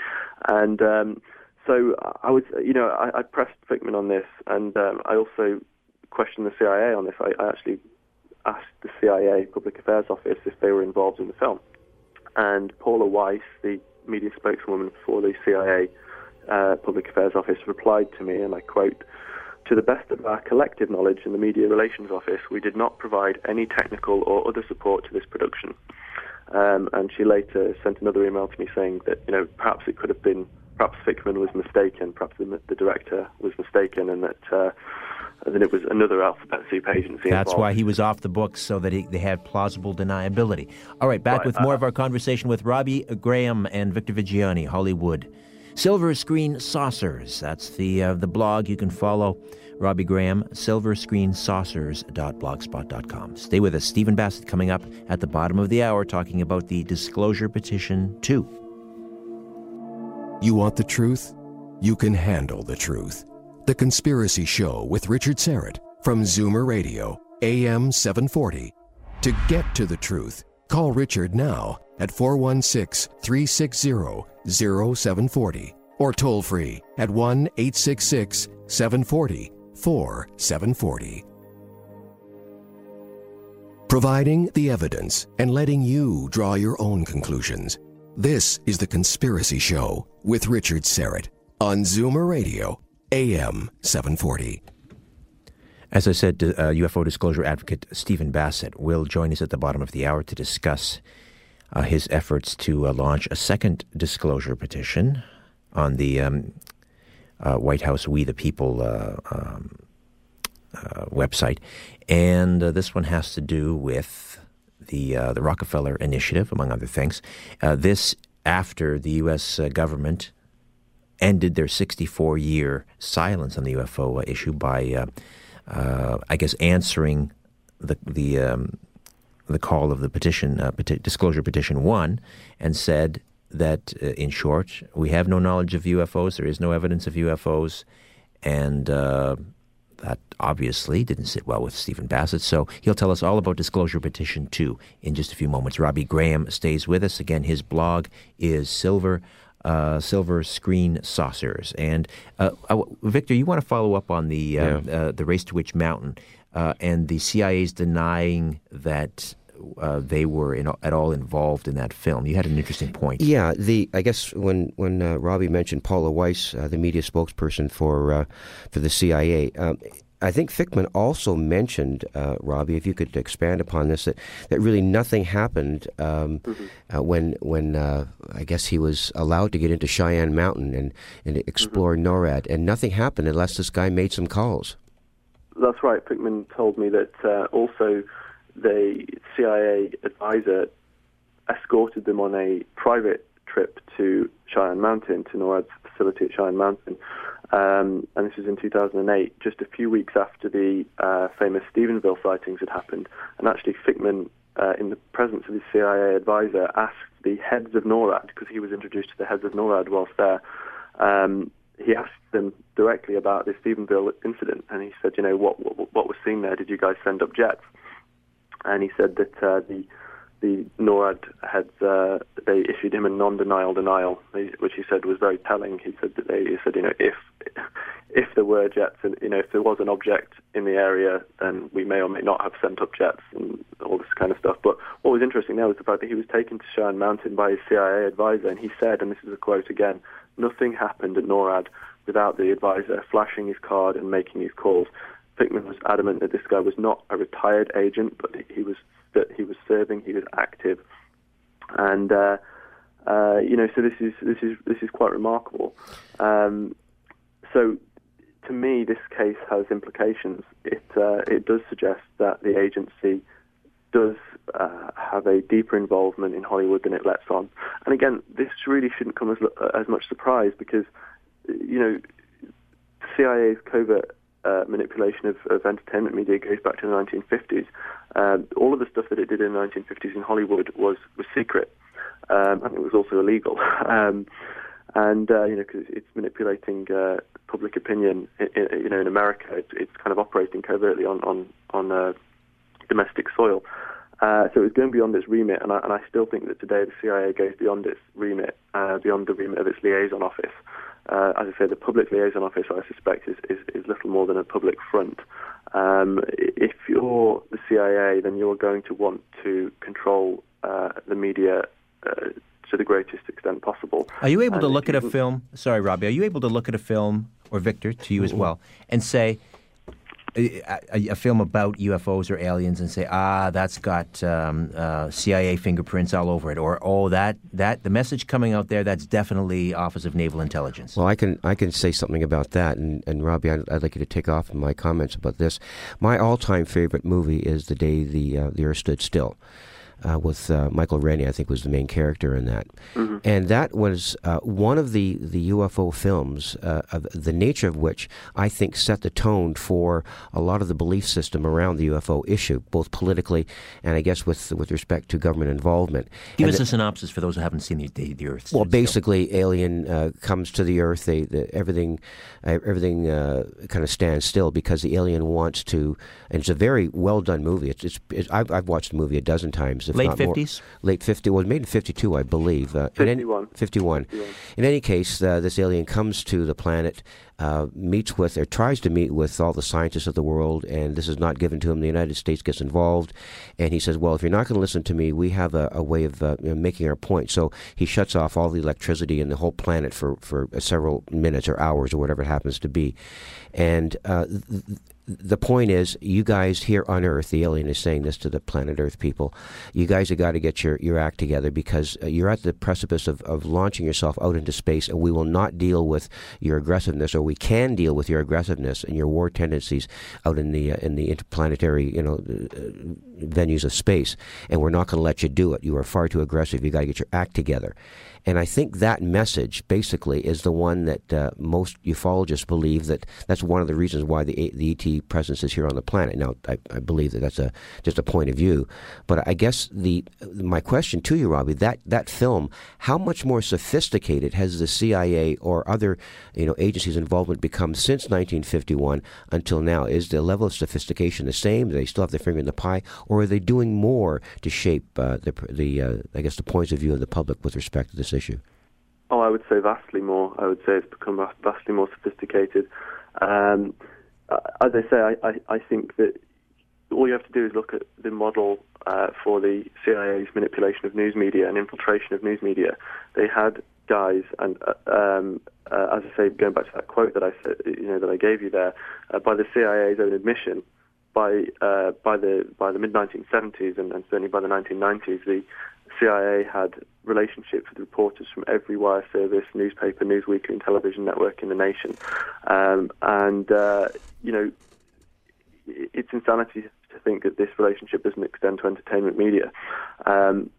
And... Um, so I was, you know, I, I pressed Fickman on this, and um, I also questioned the CIA on this. I, I actually asked the CIA Public Affairs Office if they were involved in the film, and Paula Weiss, the media spokeswoman for the CIA uh, Public Affairs Office, replied to me, and I quote, to the best of our collective knowledge in the Media Relations Office, we did not provide any technical or other support to this production. Um, and she later sent another email to me saying that, you know, perhaps it could have been, perhaps Fickman was mistaken, perhaps the, the director was mistaken, and that, uh, and then it was another alphabet soup agency. That's involved. why he was off the books, so that he, they had plausible deniability. All right, back Right, with more uh, of our conversation with Robbie Graham and Victor Viggiani, Hollywood. Silver Screen Saucers. That's the uh, the blog you can follow. Robbie Graham, silverscreensaucers.blogspot.com. Stay with us. Stephen Bassett coming up at the bottom of the hour talking about the Disclosure Petition 2. You want the truth? You can handle the truth. The Conspiracy Show with Richard Syrett from Zoomer Radio, AM 740. To get to the truth, call Richard now at 416 360 0740 or toll free at 1 866 740 4740. Providing the evidence and letting you draw your own conclusions. This is The Conspiracy Show with Richard Syrett on Zoomer Radio, AM 740. As I said, uh, UFO disclosure advocate Stephen Bassett will join us at the bottom of the hour to discuss uh, his efforts to uh, launch a second disclosure petition on the um, uh, White House We the People uh, um, uh, website. And this one has to do with the, the Rockefeller Initiative, among other things. this after the U.S. government ended their 64 year silence on the UFO issue by uh, I guess, answering the the um, the call of the petition, uh, peti- disclosure petition one, and said that, uh, in short, we have no knowledge of UFOs. There is no evidence of UFOs, and uh, that obviously didn't sit well with Stephen Bassett. So he'll tell us all about disclosure petition two in just a few moments. Robbie Graham stays with us again. His blog is Silver uh, silver screen saucers. And uh, uh, Victor, you want to follow up on the uh, Yeah. uh, the race to Witch Mountain uh, and the CIA's denying that uh, they were in, at all involved in that film. You had an interesting point. Yeah, the I guess when when uh, Robbie mentioned Paula Weiss, uh, the media spokesperson for uh, for the CIA, um, I think Fickman also mentioned uh, Robbie. If you could expand upon this, that, that really nothing happened um, uh, when when uh, I guess he was allowed to get into Cheyenne Mountain and and explore NORAD, and nothing happened unless this guy made some calls. That's right. Fickman told me that uh, also the CIA advisor escorted them on a private trip to Cheyenne Mountain, to NORAD's facility at Cheyenne Mountain. Um, and this was in 2008, just a few weeks after the uh, famous Stephenville sightings had happened. And actually, Fickman, uh, in the presence of his CIA advisor, asked the heads of NORAD, because he was introduced to the heads of NORAD whilst there, um, he asked them directly about the Stephenville incident, and he said, you know, what what, what was seen there? Did you guys send up jets? And he said that uh, the the NORAD had uh, they issued him a non-denial denial, which he said was very telling. He said that they he said, you know, if if there were jets and you know if there was an object in the area, then we may or may not have sent up jets and all this kind of stuff. But what was interesting there was the fact that he was taken to Cheyenne Mountain by his CIA advisor, and he said, and this is a quote again, nothing happened at NORAD without the advisor flashing his card and making his calls. Fickman was adamant that this guy was not a retired agent, but he was that he was serving, he was active, and uh, uh, you know, so this is this is this is quite remarkable. Um, so, to me, this case has implications. It uh, it does suggest that the agency does uh, have a deeper involvement in Hollywood than it lets on. And again, this really shouldn't come as as much surprise because you know CIA's covert uh, manipulation of, of entertainment media goes back to the 1950s. Um, all of the stuff that it did in the 1950s in Hollywood was was secret, um, and it was also illegal. <laughs> um, and uh, you know, because it's manipulating uh, public opinion, i i you know, in America, it's, it's kind of operating covertly on on on uh, domestic soil. Uh, so it was going beyond its remit, and I, and I still think that today the CIA goes beyond its remit, uh, beyond the remit of its liaison office. Uh, as I say, the public liaison office, I suspect, is, is, is little more than a public front. Um, if you're the CIA, then you're going to want to control uh, the media uh, to the greatest extent possible. Are you able And to look at a film? Sorry, Robbie. Are you able to look at a film, or Victor, to you as well, and say a, a, film about UFOs or aliens, and say, ah, that's got um, uh, CIA fingerprints all over it, or oh, that that the message coming out there, that's definitely Office of Naval Intelligence. Well, I can I can say something about that, and, and Robbie, I'd, I'd like you to take off my comments about this. My all-time favorite movie is The Day the uh, the Earth Stood Still, uh, with uh, Michael Rennie. I think was the main character in that, and that was uh, one of the the UFO films, uh, of the nature of which I think set the tone for a lot of the belief system around the UFO issue, both politically and I guess with with respect to government involvement. Give And us the- a synopsis for those who haven't seen the, the, the Earth. well, Stood Still. basically, alien uh, comes to the Earth. They, the, everything, uh, everything uh, kind of stands still because the alien wants to. And it's a very well done movie. It's, it's, it's I've, I've watched the movie a dozen times. If Late not more. 50s? Late fifty. Well, made in fifty two, I believe. Uh, in 51. 51. In any case, uh, this alien comes to the planet, uh, meets with, or tries to meet with all the scientists of the world, and this is not given to him. The United States gets involved, and he says, Well, if you're not going to listen to me, we have a, a way of uh, making our point. So he shuts off all the electricity in the whole planet for, for uh, several minutes or hours or whatever it happens to be. And uh, th- th- the point is, you guys here on Earth, the alien is saying this to the planet Earth people, you guys have got to get your, your act together because uh, you're at the precipice of, of launching yourself out into space, and we will not deal with your aggressiveness, or we can deal with your aggressiveness and your war tendencies out in the uh, in the interplanetary you know uh, venues of space, and we're not going to let you do it. You are far too aggressive. You got to get your act together. And I think that message basically is the one that uh, most ufologists believe that that's one of the reasons why the, the ET presence is here on the planet. Now, I, I believe that that's a just a point of view, but I guess the my question to you, Robbie, that that film, how much more sophisticated has the CIA or other you know agencies' involvement become since 1951 until now? Is the level of sophistication the same? Do they still have their finger in the pie, or are they doing more to shape uh, the the uh, I guess the points of view of the public with respect to this issue? Oh, I would say vastly more. I would say it's become vastly more sophisticated. Um, uh, as I say, I, I, I think that all you have to do is look at the model uh, for the CIA's manipulation of news media and infiltration of news media. They had guys, and uh, um, uh, as I say, going back to that quote that I said, you know, that I gave you there, uh, by the CIA's own admission, by uh, by the by the mid 1970s and, and certainly by the 1990s, the CIA had relationships with reporters from every wire service, newspaper, news weekly, and television network in the nation. Um, and uh, you know, it's insanity to think that this relationship doesn't extend to entertainment media. Um,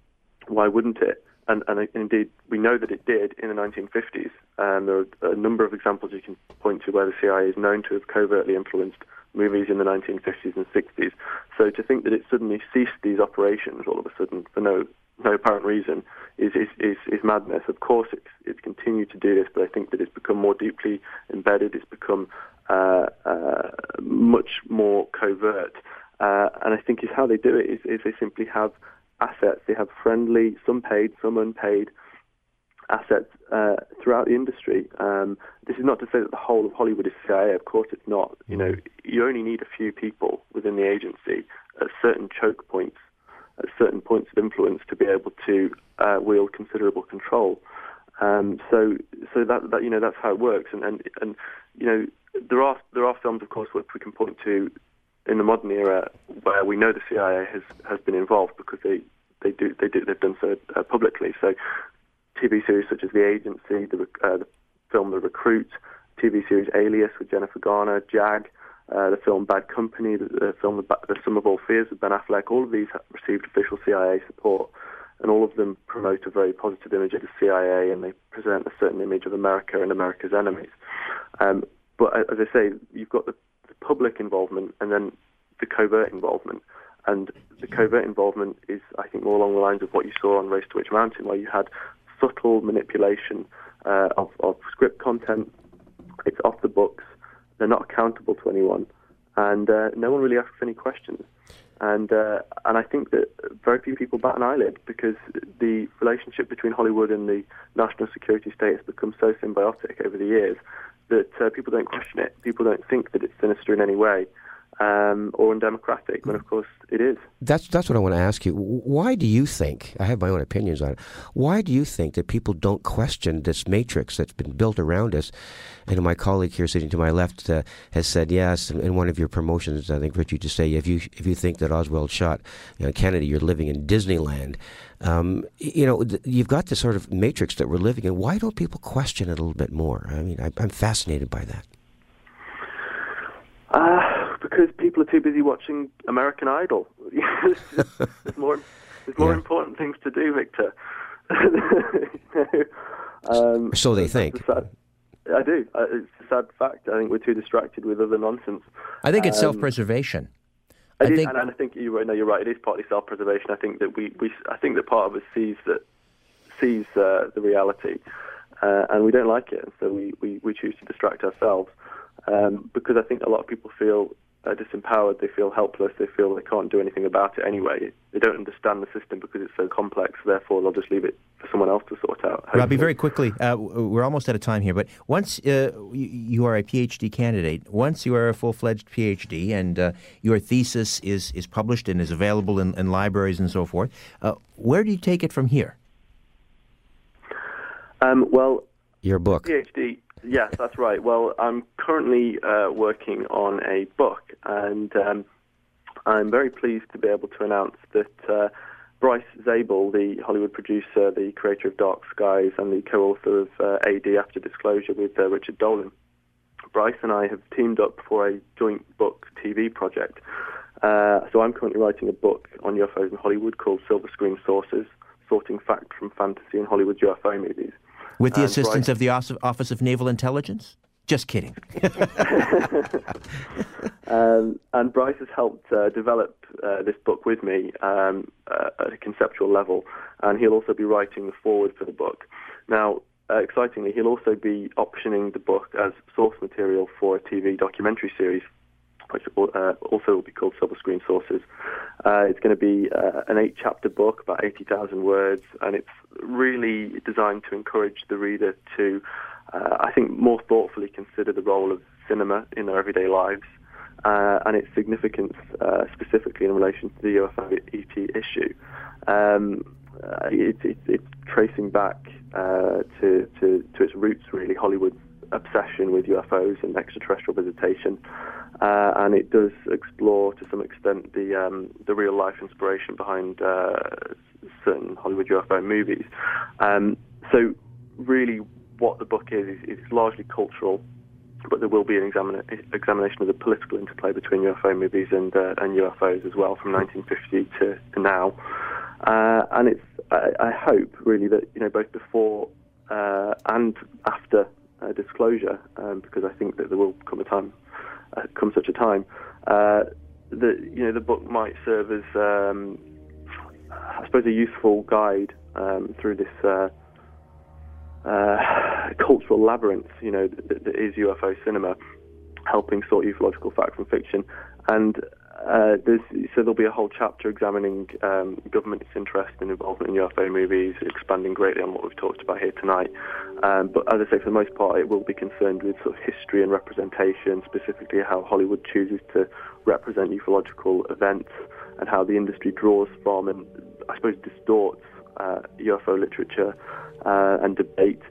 why wouldn't it? And, and indeed, we know that it did in the 1950s. Um, there are a number of examples you can point to where the CIA is known to have covertly influenced movies in the 1950s and 60s. So to think that it suddenly ceased these operations all of a sudden for no no apparent reason is is, is, is madness. Of course, it's it's continued to do this, but I think that it's become more deeply embedded. It's become uh, uh, much more covert, uh, and I think is how they do it is, is they simply have assets. They have friendly, some paid, some unpaid assets uh, throughout the industry. Um, this is not to say that the whole of Hollywood is CIA. Of course, it's not. You know, you only need a few people within the agency at certain choke points, at certain points of influence, to be able to uh, wield considerable control. Um, so, so that, that you know that's how it works. And, and and you know there are there are films, of course, which we can point to in the modern era where we know the CIA has has been involved because they they do they do they've done so uh, publicly. So TV series such as The Agency, the, uh, the film The Recruit, TV series Alias with Jennifer Garner, Jag, uh, the film Bad Company, the, the film the, Sum of All Fears with Ben Affleck. All of these received official CIA support, and all of them promote a very positive image of the CIA, and they present a certain image of America and America's enemies. Um, but as I say, you've got the, the public involvement and then the covert involvement. And the covert involvement is, I think, more along the lines of what you saw on Race to Witch Mountain, where you had subtle manipulation uh, of, of script content. It's off the books. They're not accountable to anyone, and uh, no one really asks any questions. And uh, and I think that very few people bat an eyelid because the relationship between Hollywood and the national security state has become so symbiotic over the years that uh, people don't question it. People don't think that it's sinister in any way. Um, or undemocratic, when of course it is. That's that's what I want to ask you. Why do you think? I have my own opinions on it. Why do you think that people don't question this matrix that's been built around us? And my colleague here, sitting to my left, uh, has said yes. In one of your promotions, I think Richard, to say if you if you think that Oswald shot you know, Kennedy, you're living in Disneyland. Um, you know, you've got this sort of matrix that we're living in. Why don't people question it a little bit more? I mean, I, I'm fascinated by that. Uh, because people are too busy watching American Idol. <laughs> there's more, there's more yeah. important things to do, Victor. <laughs> um, so they think. Sad, I do. Uh, it's a sad fact. I think we're too distracted with other nonsense. I think it's um, self-preservation. I, I think, and, and, I think you know you're right. It is partly self-preservation. I think that we, we I think that part of us sees that sees uh, the reality, uh, and we don't like it, and so we, we, we choose to distract ourselves um, because I think a lot of people feel uh, disempowered, they feel helpless, they feel they can't do anything about it anyway. They don't understand the system because it's so complex, therefore they'll just leave it for someone else to sort out. Hopefully. Robbie, very quickly, uh, we're almost out of time here, but once uh, you are a PhD candidate, once you are a full fledged PhD and uh, your thesis is, is published and is available in, in libraries and so forth, uh, where do you take it from here? Um, well, your book. PhD Yes, that's right. Well, I'm currently uh, working on a book, and um, I'm very pleased to be able to announce that uh, Bryce Zabel, the Hollywood producer, the creator of Dark Skies, and the co-author of uh, AD After Disclosure with uh, Richard Dolan, Bryce and I have teamed up for a joint book TV project. Uh, so I'm currently writing a book on UFOs in Hollywood called Silver Screen Saucers, sorting fact from fantasy in Hollywood UFO movies. With the assistance of the Office of Naval Intelligence? Just kidding. <laughs> <laughs> um, and Bryce has helped uh, develop uh, this book with me um, uh, at a conceptual level, and he'll also be writing the foreword for the book. Now, uh, excitingly, he'll also be optioning the book as source material for a TV documentary series which uh, also will be called Silver Screen Saucers. Uh, it's going to be uh, an eight-chapter book, about 80,000 words, and it's really designed to encourage the reader to, uh, I think, more thoughtfully consider the role of cinema in their everyday lives uh, and its significance uh, specifically in relation to the UFO ET issue. Um, it, it, it's tracing back to, to, to its roots, really, Hollywood's obsession with UFOs and extraterrestrial visitation, uh, and it does explore to some extent the um, the real life inspiration behind uh, certain Hollywood UFO movies. Um, so, really, what the book is, is, largely cultural. But there will be an examina- examination of the political interplay between UFO movies and uh, and UFOs as well, from 1950 to, to now. Uh, and it's I, I, hope really that you know both before uh, and after uh, disclosure, um, because I think that there will come a time, uh, come such a time, uh, that you know the book might serve as, um, I suppose, a useful guide um, through this uh, uh, <laughs> cultural labyrinth, you know, that, that is UFO cinema, helping sort ufological fact from fiction, and uh, so there'll be a whole chapter examining um, government's interest and involvement in UFO movies, expanding greatly on what we've talked about here tonight. Um, but as I say, for the most part, it will be concerned with sort of history and representation, specifically how Hollywood chooses to represent ufological events and how the industry draws from and, I suppose, distorts uh, UFO literature uh, and debate.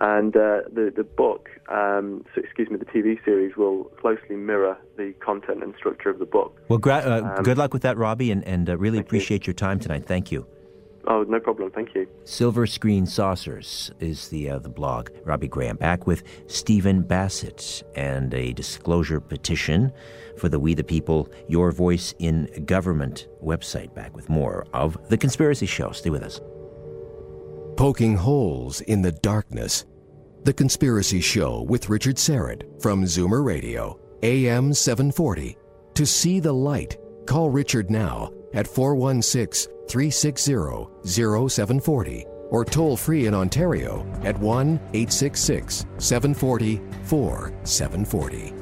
And uh, the the book, um, so excuse me, the TV series will closely mirror the content and structure of the book. Well, gra- uh, um, good luck with that, Robbie, and, and uh, really appreciate you. your time tonight. Thank you. Oh, no problem. Thank you. Silver Screen Saucers is the uh, the blog. Robbie Graham back with Stephen Bassett and a disclosure petition for the We the People Your Voice in Government website. Back with more of the Conspiracy Show. Stay with us. Poking holes in the darkness the Conspiracy Show with Richard Syrett from Zoomer Radio, AM 740. To see the light, call Richard now at 416 360 0740 or toll free in Ontario at 1 866 740 4740.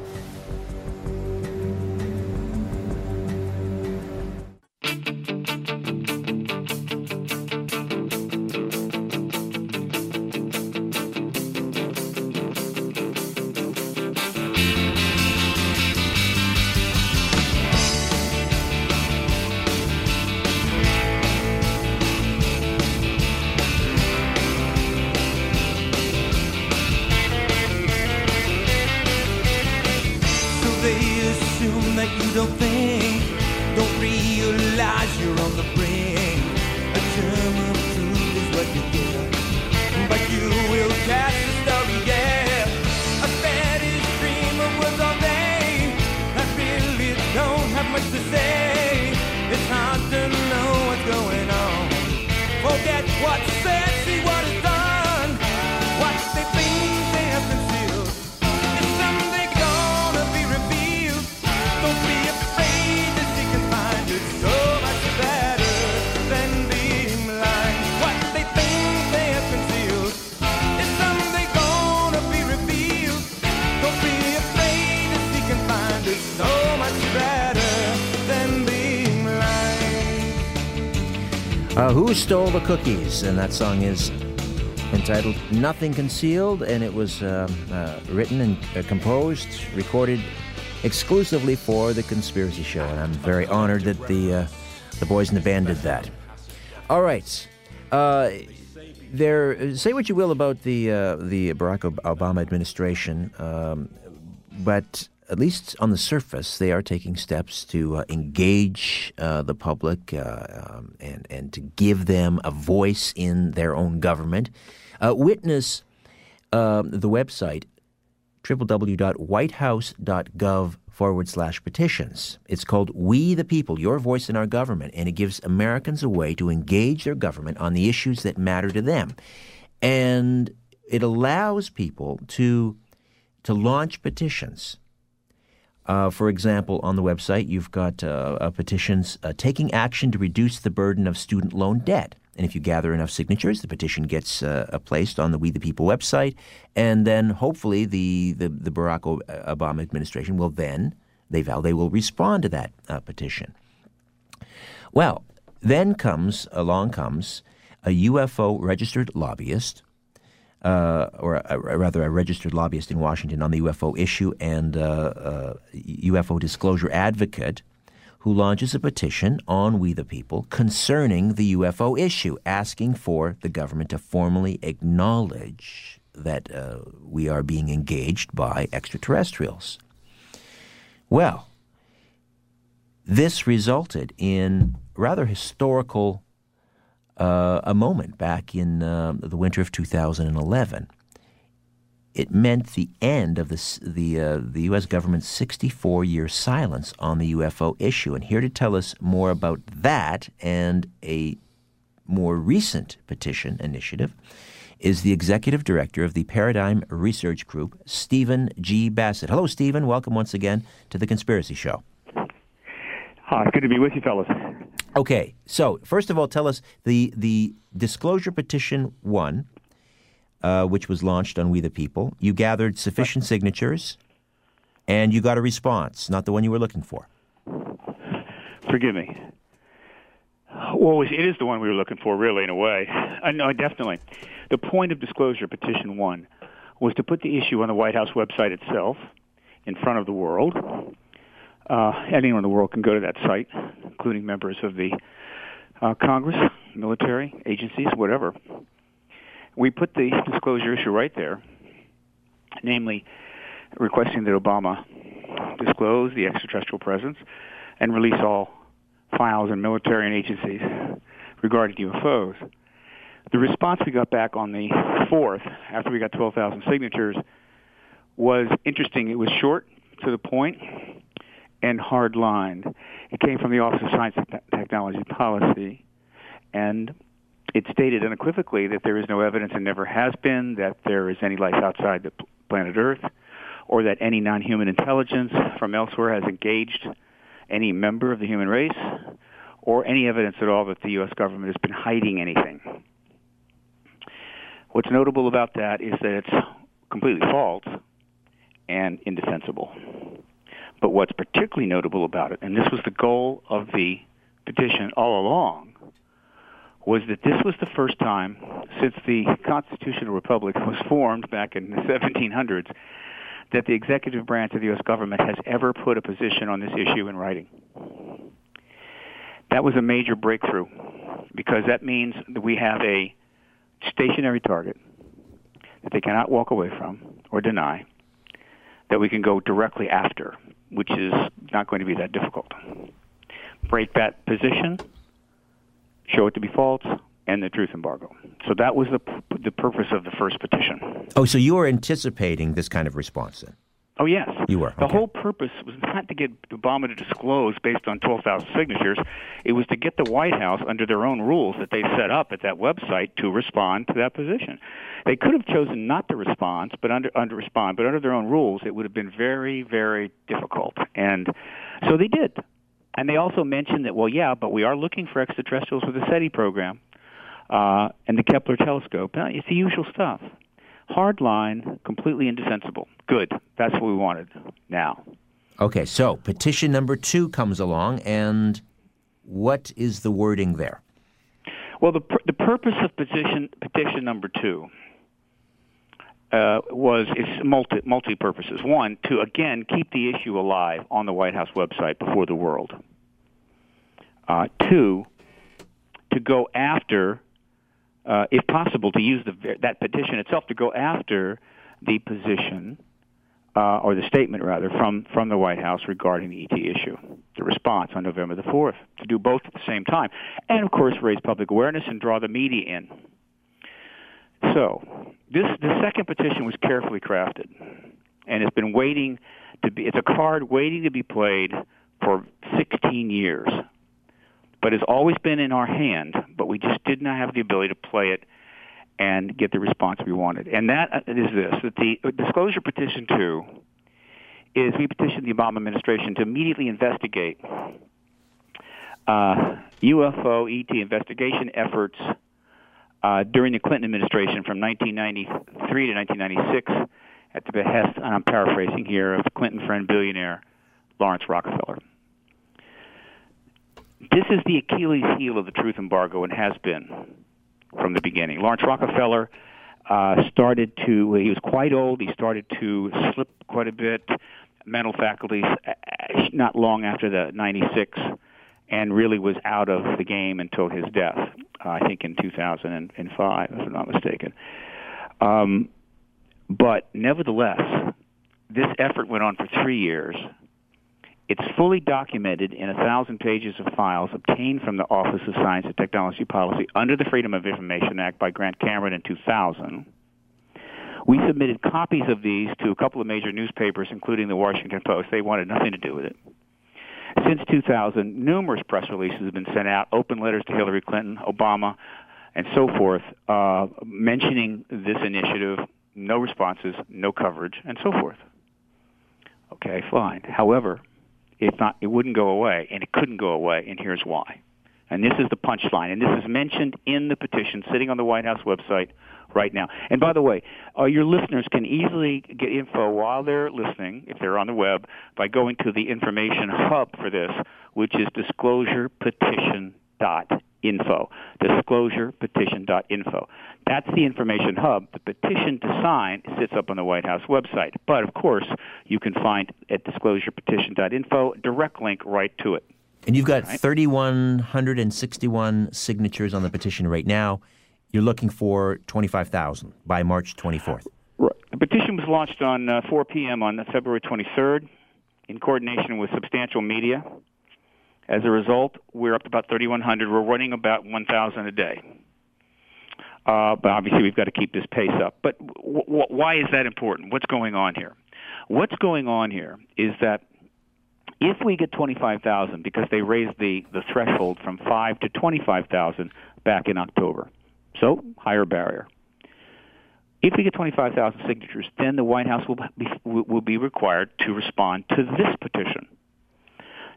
Cookies? And that song is entitled Nothing Concealed, and it was um, uh, written and uh, composed, recorded exclusively for The Conspiracy Show. And I'm very honored that the, uh, the boys in the band did that. All right. Uh, there, say what you will about the, uh, the Barack Obama administration, um, but at least on the surface, they are taking steps to uh, engage uh, the public uh, um, and and to give them a voice in their own government. Uh, witness um, the website www.whitehouse.gov forward slash petitions. It's called We the People, Your Voice in Our Government, and it gives Americans a way to engage their government on the issues that matter to them. And it allows people to, to launch petitions. Uh, for example, on the website, you've got uh, uh, petitions uh, taking action to reduce the burden of student loan debt. And if you gather enough signatures, the petition gets uh, uh, placed on the We the People website, and then hopefully the, the, the Barack Obama administration will then, they vow, they will respond to that uh, petition. Well, then comes, along comes a UFO registered lobbyist, uh, or a- rather a registered lobbyist in Washington on the UFO issue and uh, uh, UFO disclosure advocate who launches a petition on We the People concerning the UFO issue, asking for the government to formally acknowledge that uh, we are being engaged by extraterrestrials. Well, this resulted in rather historical uh, a moment back in uh, the winter of 2011. It meant the end of the the uh, the U.S. government's 64 year silence on the UFO issue. And here to tell us more about that and a more recent petition initiative is the executive director of the Paradigm Research Group, Stephen G. Bassett. Hello, Stephen. Welcome once again to the Conspiracy Show. Hi, good to be with you, fellas. Okay, so first of all, tell us the the disclosure petition one, uh, which was launched on We the People. You gathered sufficient signatures, and you got a response, not the one you were looking for. Forgive me. Well, it is the one we were looking for, really, in a way. Uh, no, definitely. The point of disclosure, petition one, was to put the issue on the White House website itself, in front of the world. Uh, anyone in the world can go to that site, including members of the uh, Congress, military, agencies, whatever. We put the disclosure issue right there, namely requesting that Obama disclose the extraterrestrial presence and release all files in military and agencies regarding UFOs. The response we got back on the 4th, after we got 12,000 signatures, was interesting. It was short, to the point, and hard lined. It came from the Office of Science and Technology Policy, and it stated unequivocally that there is no evidence and never has been that there is any life outside the planet Earth, or that any non human intelligence from elsewhere has engaged any member of the human race, or any evidence at all that the U.S. government has been hiding anything. What's notable about that is that it's completely false and indefensible. But what's particularly notable about it, and this was the goal of the petition all along, was that this was the first time since the constitutional republic was formed back in the 1700s that the executive branch of the U.S. government has ever put a position on this issue in writing. That was a major breakthrough because that means that we have a stationary target that they cannot walk away from or deny that we can go directly after which is not going to be that difficult. Break that position, show it to be false, and the truth embargo. So that was the the purpose of the first petition. Oh, so you were anticipating this kind of response then? Oh yes, You were, The okay. whole purpose was not to get Obama to disclose based on 12,000 signatures. It was to get the White House under their own rules that they set up at that website to respond to that position. They could have chosen not to respond, but under under respond, but under their own rules, it would have been very very difficult. And so they did. And they also mentioned that well, yeah, but we are looking for extraterrestrials with the SETI program uh, and the Kepler telescope. It's the usual stuff. Hard line, completely indefensible. Good. That's what we wanted. Now, Okay, so petition number two comes along, and what is the wording there? well, the pur- the purpose of petition petition number two uh, was it's multi multi purposes. One, to again keep the issue alive on the White House website before the world. Uh, two, to go after, uh, if possible, to use the, that petition itself to go after the position uh, or the statement rather from from the White House regarding the ET issue, the response on November the fourth, to do both at the same time, and of course raise public awareness and draw the media in. So this the second petition was carefully crafted, and it's been waiting to be. It's a card waiting to be played for 16 years, but has always been in our hand. But we just did not have the ability to play it and get the response we wanted. And that uh, this: that the disclosure petition two is we petitioned the Obama administration to immediately investigate uh, UFO ET investigation efforts uh, during the Clinton administration from 1993 to 1996 at the behest, and I'm paraphrasing here, of Clinton friend billionaire Laurance Rockefeller. This is the Achilles heel of the truth embargo and has been from the beginning. Laurance Rockefeller uh, started to, he was quite old, he started to slip quite a bit, mental faculties, uh, not long after the 96 and really was out of the game until his death, uh, I think in 2005, if I'm not mistaken. Um, but nevertheless, this effort went on for three years. It's fully documented in a thousand pages of files obtained from the Office of Science and Technology Policy under the Freedom of Information Act by Grant Cameron in 2000. We submitted copies of these to a couple of major newspapers, including the Washington Post. They wanted nothing to do with it. Since 2000, numerous press releases have been sent out, open letters to Hillary Clinton, Obama, and so forth, uh, mentioning this initiative. No responses, no coverage, and so forth. Okay, fine. However, not. It wouldn't go away, and it couldn't go away, and here's why. And this is the punchline, and this is mentioned in the petition sitting on the White House website right now. And by the way, uh, your listeners can easily get info while they're listening, if they're on the web, by going to the information hub for this, which is disclosurepetition.info. Disclosurepetition.info. That's the information hub. The petition to sign sits up on the White House website. But of course, you can find at disclosurepetition.info a direct link right to it. And you've got 3,161 signatures on the petition right now. You're looking for 25,000 by March 24th. Right. The petition was launched on uh, 4 p.m. on February 23rd in coordination with Substantial Media. As a result, we're up to about 3,100. We're running about 1,000 a day. Uh, but obviously, we've got to keep this pace up. But w- w- why is that important? What's going on here? What's going on here is that if we get 25,000, because they raised the, the threshold from 5 to 25,000 back in October, so higher barrier. If we get 25,000 signatures, then the White House will be, will be required to respond to this petition.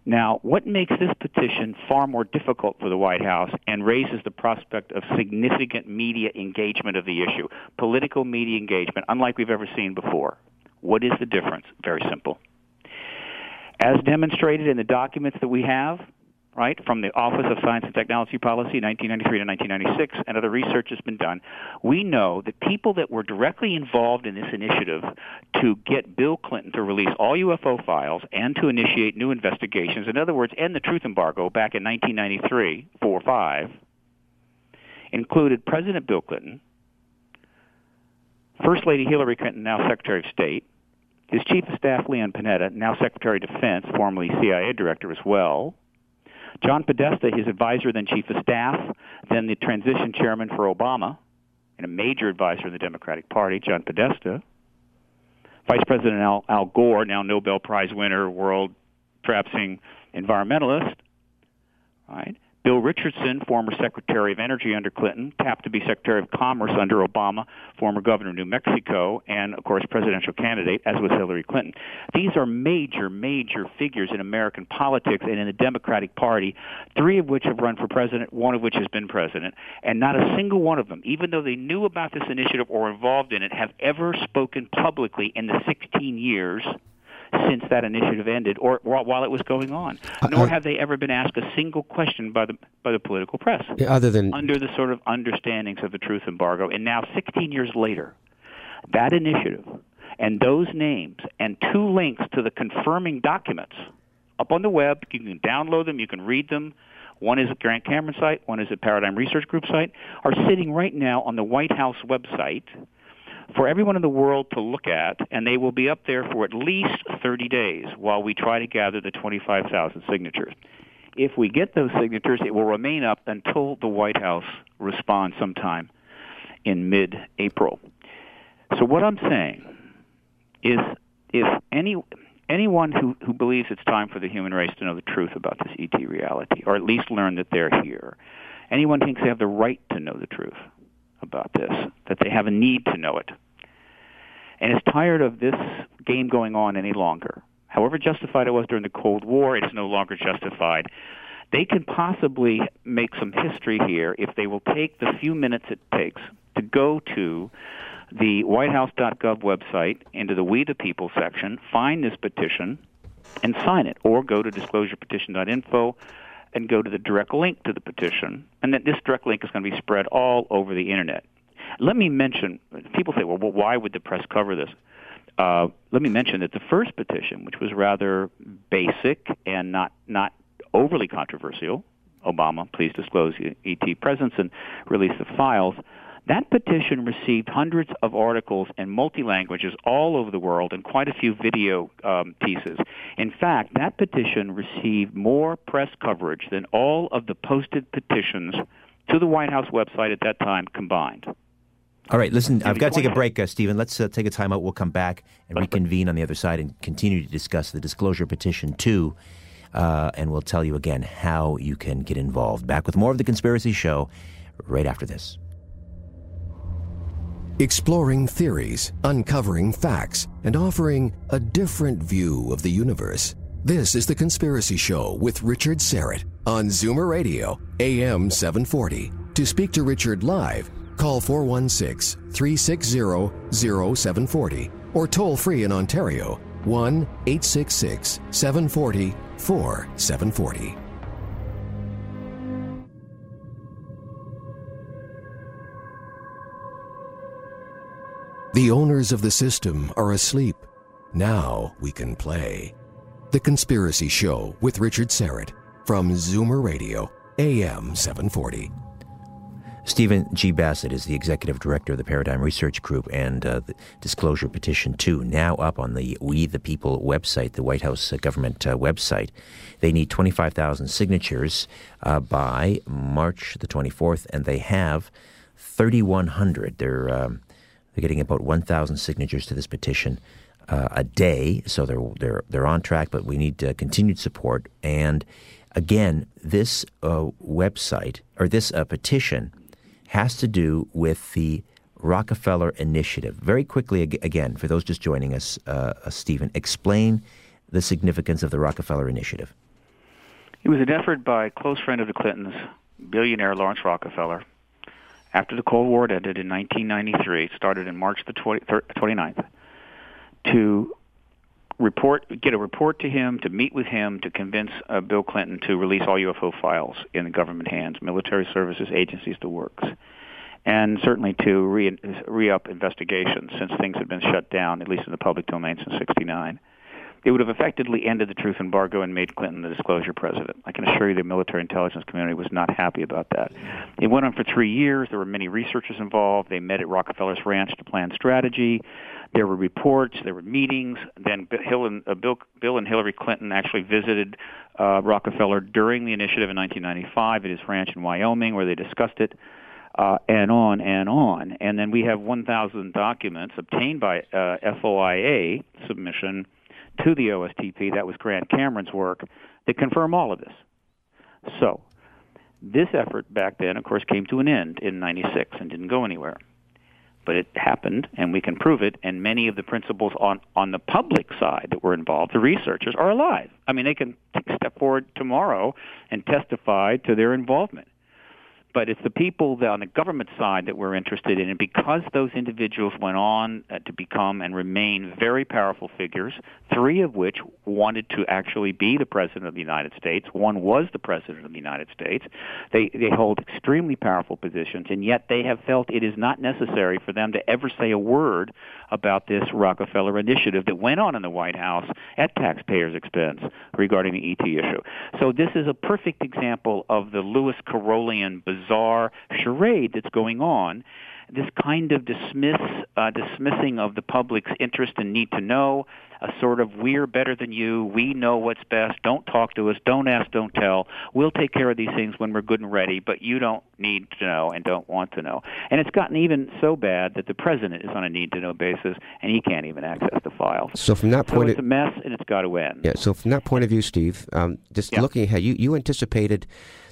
Now, what makes this petition far more difficult for the White House and raises the prospect of significant media engagement of the issue, political media engagement, unlike we've ever seen before? What is the difference? Very simple. As demonstrated in the documents that we have, right, from the Office of Science and Technology Policy, 1993 to 1996, and other research has been done, we know that people that were directly involved in this initiative to get Bill Clinton to release all UFO files and to initiate new investigations, in other words, end the truth embargo back in 1993, 4 5, included President Bill Clinton, First Lady Hillary Clinton, now Secretary of State, his chief of staff, Leon Panetta, now Secretary of Defense, formerly CIA director as well. John Podesta, his advisor, then chief of staff, then the transition chairman for Obama, and a major advisor in the Democratic Party, John Podesta. Vice President Al, Al Gore, now Nobel Prize winner, world traipsing environmentalist, right? Bill Richardson, former Secretary of Energy under Clinton, tapped to be Secretary of Commerce under Obama, former governor of New Mexico, and of course presidential candidate, as was Hillary Clinton. These are major, major figures in American politics and in the Democratic Party, three of which have run for president, one of which has been president, and not a single one of them, even though they knew about this initiative or involved in it, have ever spoken publicly in the 16 years since that initiative ended or, while it was going on. Uh, Nor uh, have they ever been asked a single question by the by the political press. Other than under the sort of understandings of the truth embargo, and now 16 years later, that initiative and those names and two links to the confirming documents up on the web. You can download them. You can read them. One is at Grant Cameron site. One is at Paradigm Research Group site. Are sitting right now on the White House website for everyone in the world to look at, and they will be up there for at least 30 days while we try to gather the 25,000 signatures. If we get those signatures, it will remain up until the White House responds sometime in mid-April. So what I'm saying is if any anyone who, who believes it's time for the human race to know the truth about this ET reality, or at least learn that they're here, anyone thinks they have the right to know the truth, about this, that they have a need to know it, and is tired of this game going on any longer. However justified it was during the Cold War, it's no longer justified. They can possibly make some history here if they will take the few minutes it takes to go to the whitehouse.gov website into the We the People section, find this petition, and sign it, or go to disclosurepetition.info and go to the direct link to the petition, and that this direct link is going to be spread all over the internet. Let me mention, people say, well, well why would the press cover this? Uh, let me mention that the first petition, which was rather basic and not, not overly controversial, Obama, please disclose ET presence and release the files, that petition received hundreds of articles in multi languages all over the world and quite a few video um, pieces. In fact, that petition received more press coverage than all of the posted petitions to the White House website at that time combined. All right, listen, I've got to take a break, uh, Stephen. Let's uh, take a time out. We'll come back and reconvene on the other side and continue to discuss the disclosure petition, too. Uh, and we'll tell you again how you can get involved. Back with more of The Conspiracy Show right after this. Exploring theories, uncovering facts, and offering a different view of the universe. This is The Conspiracy Show with Richard Syrett on Zoomer Radio, AM 740. To speak to Richard live, call 416 360 0740 or toll free in Ontario 1 866 740 4740. The owners of the system are asleep. Now we can play. The Conspiracy Show with Richard Syrett from Zoomer Radio, AM 740. Stephen G. Bassett is the executive director of the Paradigm Research Group and uh, the Disclosure Petition 2, now up on the We the People website, the White House uh, government uh, website. They need 25,000 signatures uh, by March the 24th, and they have 3,100. They're um, they're getting about 1,000 signatures to this petition uh, a day, so they're they're they're on track. But we need uh, continued support. And again, this uh, website or this uh, petition has to do with the Rockefeller Initiative. Very quickly, again, for those just joining us, uh, uh, Stephen, explain the significance of the Rockefeller Initiative. It was an effort by a close friend of the Clintons, billionaire Laurance Rockefeller, after the Cold War ended in 1993, it started in March the 20, 29th, to report, get a report to him, to meet with him, to convince uh, Bill Clinton to release all UFO files in the government hands, military services, agencies, the works, and certainly to re, re-up investigations since things had been shut down, at least in the public domain, since '69. It would have effectively ended the truth embargo and made Clinton the disclosure president. I can assure you the military intelligence community was not happy about that. It went on for three years. There were many researchers involved. They met at Rockefeller's ranch to plan strategy. There were reports, there were meetings. Then Bill and, uh, Bill, Bill and Hillary Clinton actually visited uh, Rockefeller during the initiative in 1995 at his ranch in Wyoming, where they discussed it uh, and on and on. And then we have 1,000 documents obtained by uh, FOIA submission to the OSTP. That was Grant Cameron's work that confirm all of this. So this effort back then, of course, came to an end in 96 and didn't go anywhere. But it happened, and we can prove it. And many of the principals on, on the public side that were involved, the researchers, are alive. I mean, they can step forward tomorrow and testify to their involvement but it's the people on the government side that we're interested in. And because those individuals went on uh, to become and remain very powerful figures, three of which wanted to actually be the President of the United States, one was the President of the United States, they, they hold extremely powerful positions, and yet they have felt it is not necessary for them to ever say a word about this Rockefeller initiative that went on in the White House at taxpayers' expense regarding the ET issue. So this is a perfect example of the Lewis Carrollian bizarre charade that's going on this kind of dismiss uh, dismissing of the public's interest and need to know a sort of we're better than you, we know what's best, don't talk to us, don't ask, don't tell. We'll take care of these things when we're good and ready, but you don't need to know and don't want to know. And it's gotten even so bad that the president is on a need to know basis and he can't even access the files. So from that point, so it's a mess and it's got to end. Yeah. So from that point of view, Steve, um, just Yeah. looking ahead, you you anticipated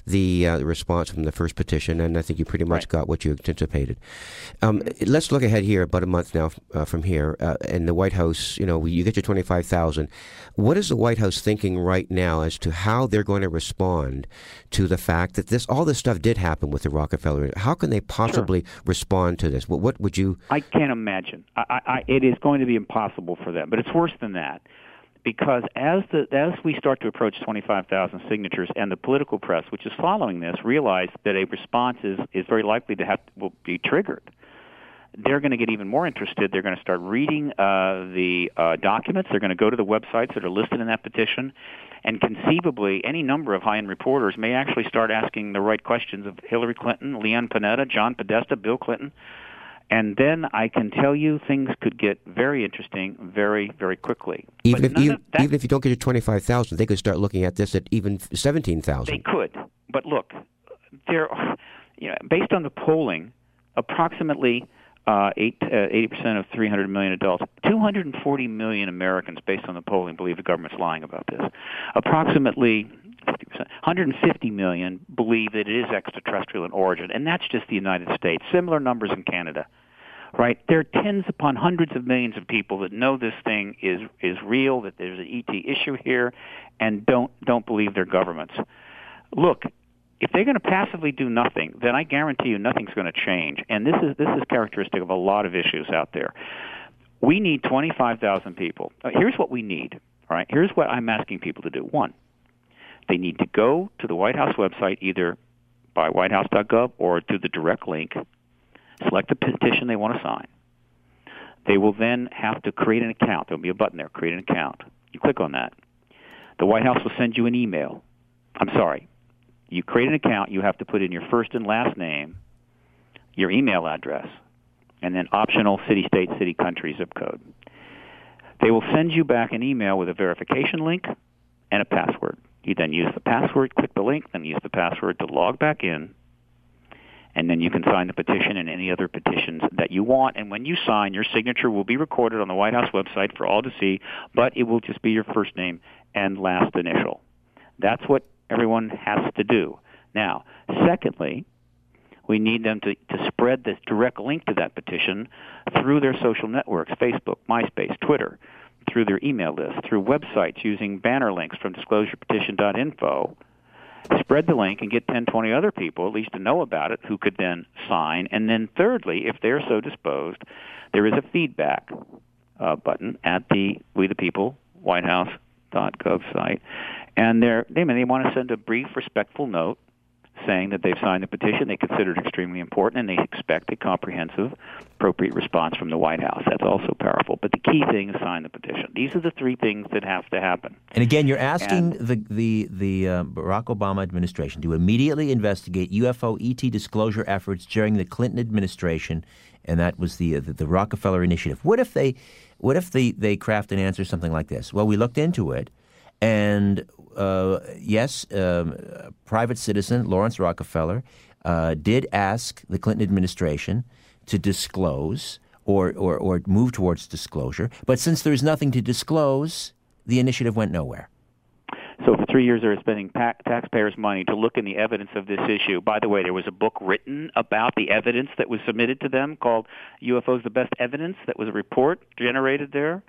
the uh, response from the first petition, and I think you pretty much Right. got what you anticipated. Um, let's look ahead here, about a month now uh, from here, uh, and the White House. You know, you get your twenty five thousand. What is the White House thinking right now as to how they're going to respond to the fact that this all this stuff did happen with the Rockefeller? How can they possibly respond to this? What, what would you? I can't imagine. I, I, it is going to be impossible for them, but it's worse than that. Because as the as we start to approach 25,000 signatures, and the political press, which is following this, realize that a response is is very likely to have will be triggered. They're going to get even more interested. They're going to start reading uh, the uh, documents. They're going to go to the websites that are listed in that petition, and conceivably, any number of high-end reporters may actually start asking the right questions of Hillary Clinton, Leon Panetta, John Podesta, Bill Clinton. And then I can tell you things could get very interesting very, very quickly. Even But if of that- even if you don't get your twenty five thousand, they could start looking at this at even seventeen thousand. They could, but look, there, you know, based on the polling, approximately uh, eight, uh, 80% of 300 million adults, 240 million Americans, based on the polling, believe the government's lying about this. Approximately 50%, 150 million believe that it is extraterrestrial in origin, and that's just the United States. Similar numbers in Canada. Right, there are tens upon hundreds of millions of people that know this thing is is real, that there's an ET issue here, and don't don't believe their governments look, if they're going to passively do nothing, then I guarantee you nothing's going to change. And this is this is characteristic of a lot of issues out there. We need 25,000 people. Uh, Here's what we need. Right. Here's what I'm asking people to do. One, they need to go to the White House website either by whitehouse.gov or through the direct link, select the petition they want to sign. They will then have to create an account. There'll be a button there, create an account. You click on that. The White House will send you an email. I'm sorry, you create an account, you have to put in your first and last name, your email address, and then optional city, state, city, country zip code. They will send you back an email with a verification link and a password. You then use the password, click the link, then use the password to log back in, and then you can sign the petition and any other petitions that you want. And when you sign, your signature will be recorded on the White House website for all to see, but it will just be your first name and last initial. That's what everyone has to do. Now, secondly, we need them to, to spread this direct link to that petition through their social networks Facebook, MySpace, Twitter, through their email list, through websites using banner links from disclosurepetition.info. Spread the link and get 10, 20 other people at least to know about it who could then sign. And then, thirdly, if they're so disposed, there is a feedback uh, button at the We the People White House dot gov site, and they may they want to send a brief, respectful note saying that they've signed the petition. They consider it extremely important, and they expect a comprehensive, appropriate response from the White House. That's also powerful. But the key thing is sign the petition. These are the three things that have to happen. And again, you're asking And- the the the uh, Barack Obama administration to immediately investigate UFO ET disclosure efforts during the Clinton administration, and that was the uh, the, the Rockefeller Initiative. What if they what if they they craft an answer something like this? Well, we looked into it, and uh, yes, um, private citizen Laurance Rockefeller uh, did ask the Clinton administration to disclose or, or or move towards disclosure, but since there's nothing to disclose, the initiative went nowhere. So for three years, they're spending ta- taxpayers' money to look in the evidence of this issue. By the way, there was a book written about the evidence that was submitted to them called "UFOs: The Best Evidence." That was a report generated there,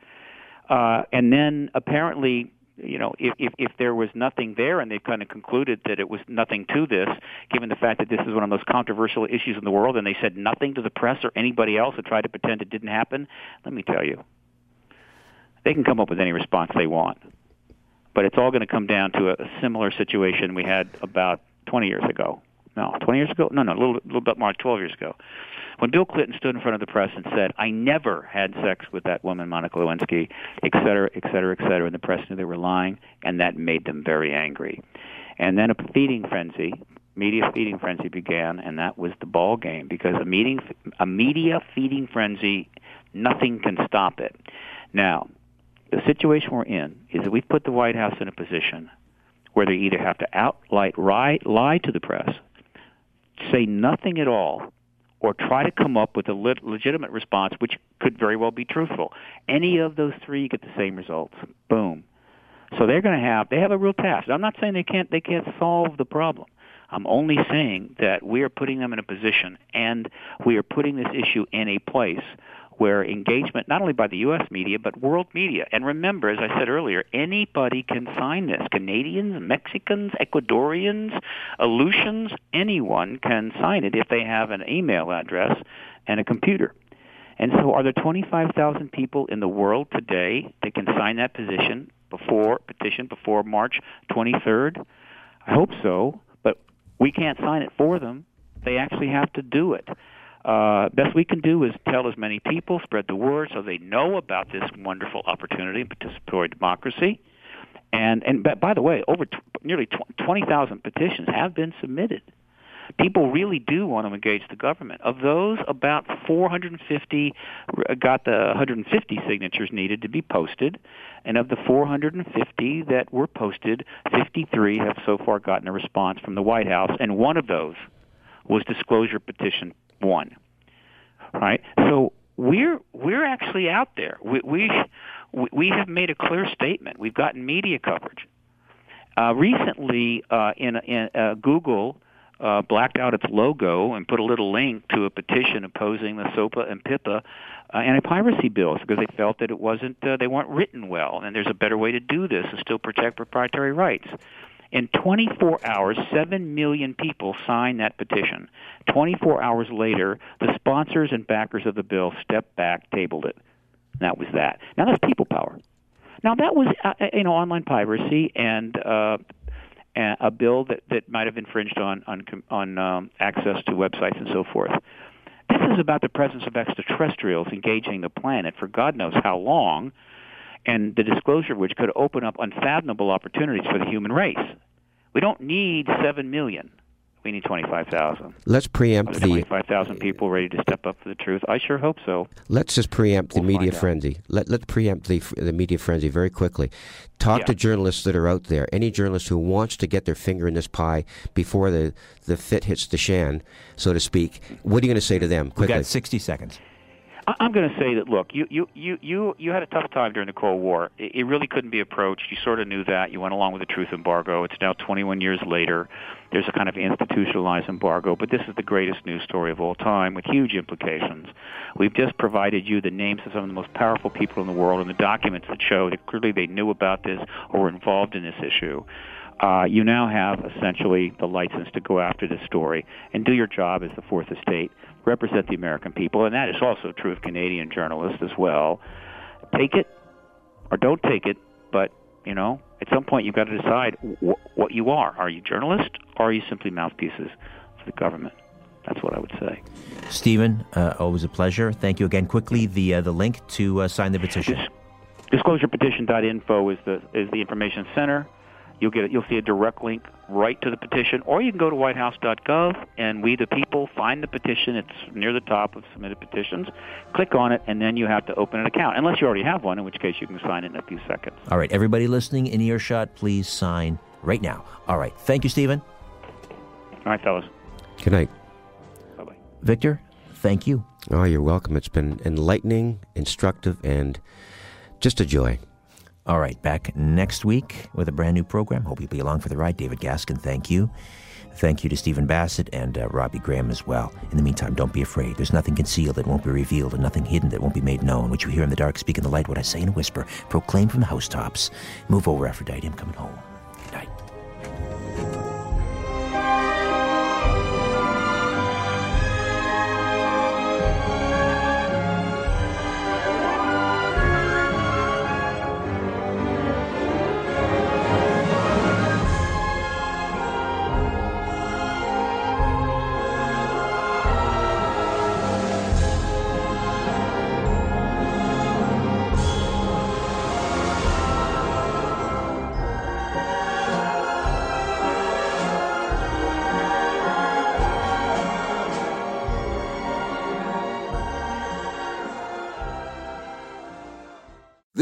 uh, and then apparently. You know, if, if if there was nothing there, and they've kind of concluded that it was nothing to this, given the fact that this is one of the most controversial issues in the world, and they said nothing to the press or anybody else and tried to pretend it didn't happen. Let me tell you, they can come up with any response they want but it's all going to come down to a, a similar situation we had about 20 years ago. No, 20 years ago? No, no, a little, little bit more, 12 years ago. When Bill Clinton stood in front of the press and said, I never had sex with that woman, Monica Lewinsky, et cetera, et cetera, et cetera, and the press knew they were lying, and that made them very angry. And then a feeding frenzy, media feeding frenzy began, and that was the ball game because a meeting, a media feeding frenzy, nothing can stop it. Now, the situation we're in is that we've put the White House in a position where they either have to outright lie, lie to the press, say nothing at all, or try to come up with a lit- legitimate response, which could very well be truthful. Any of those three, get the same results. Boom. So they're going to have they have a real task. I'm not saying they can't they can't solve the problem. I'm only saying that we are putting them in a position, and we are putting this issue in a place where engagement, not only by the U.S. media, but world media. And remember, as I said earlier, anybody can sign this. Canadians, Mexicans, Ecuadorians, Aleutians, anyone can sign it if they have an email address and a computer. And so are there 25,000 people in the world today that can sign that position before petition before March 23rd? I hope so, but we can't sign it for them. They actually have to do it. Uh, best we can do is tell as many people, spread the word, so they know about this wonderful opportunity in participatory democracy. And and by, the way, over t- nearly tw- twenty thousand petitions have been submitted. People really do want to engage the government. Of those, about 450 got the 150 signatures needed to be posted, and of the 450 that were posted, 53 have so far gotten a response from the White House, and one of those was disclosure petition one. Right? So we're we're actually out there. We we we have made a clear statement. We've gotten media coverage. Uh, recently, uh, in, in uh, Google uh, blacked out its logo and put a little link to a petition opposing the SOPA and PIPA uh, anti-piracy bills because they felt that it wasn't uh, they weren't written well, and there's a better way to do this and still protect proprietary rights. In 24 hours, 7 million people signed that petition. 24 hours later, the sponsors and backers of the bill stepped back, tabled it. That was that. Now that's people power. Now that was uh, you know online piracy and uh, a a bill that, that might have infringed on on on um, access to websites and so forth. This is about the presence of extraterrestrials engaging the planet for God knows how long, and the disclosure of which could open up unfathomable opportunities for the human race. We don't need seven million. We need twenty-five thousand. Let's preempt the. Twenty-five thousand people ready to step up for the truth. I sure hope so. Let's just preempt the We'll media find out. frenzy. Let let's preempt the the media frenzy very quickly. Talk Yeah. to journalists that are out there. Any journalist who wants to get their finger in this pie before the the fit hits the shan, so to speak. What are you going to say to them We've got 60 seconds. I'm going to say that look, you you you you you had a tough time during the Cold War. It, it really couldn't be approached. You sort of knew that. You went along with the truth embargo. It's now 21 years later. There's a kind of institutionalized embargo, but this is the greatest news story of all time with huge implications. We've just provided you the names of some of the most powerful people in the world and the documents that show that clearly they knew about this or were involved in this issue. Uh, you now have essentially the license to go after this story and do your job as the fourth estate, represent the American people, and that is also true of Canadian journalists as well. Take it or don't take it, but you know, at some point you've got to decide wh- what you are. Are you journalist are you simply mouthpieces for the government? That's what I would say. Stephen, uh, always a pleasure. Thank you again. Quickly, the uh, the link to uh, sign the petition. Dis- disclosurepetition.info is the is the information center. You'll get you'll see a direct link right to the petition, or you can go to whitehouse.gov and we the people find the petition. It's near the top of submitted petitions. Click on it, and then you have to open an account, unless you already have one, in which case you can sign it in a few seconds. All right, everybody listening in earshot, please sign right now. All right, thank you, Stephen. All right, fellas. Good night. Bye bye. Victor, thank you. Oh, you're welcome. It's been enlightening, instructive, and just a joy. All right, back next week with a brand new program. Hope you'll be along for the ride. David Gaskin, thank you. Thank you to Stephen Bassett and uh, Robbie Graham as well. In the meantime, don't be afraid. There's nothing concealed that won't be revealed, and nothing hidden that won't be made known. What you hear in the dark, speak in the light. What I say in a whisper, proclaim from the housetops. Move over, Aphrodite. I'm coming home. Good night.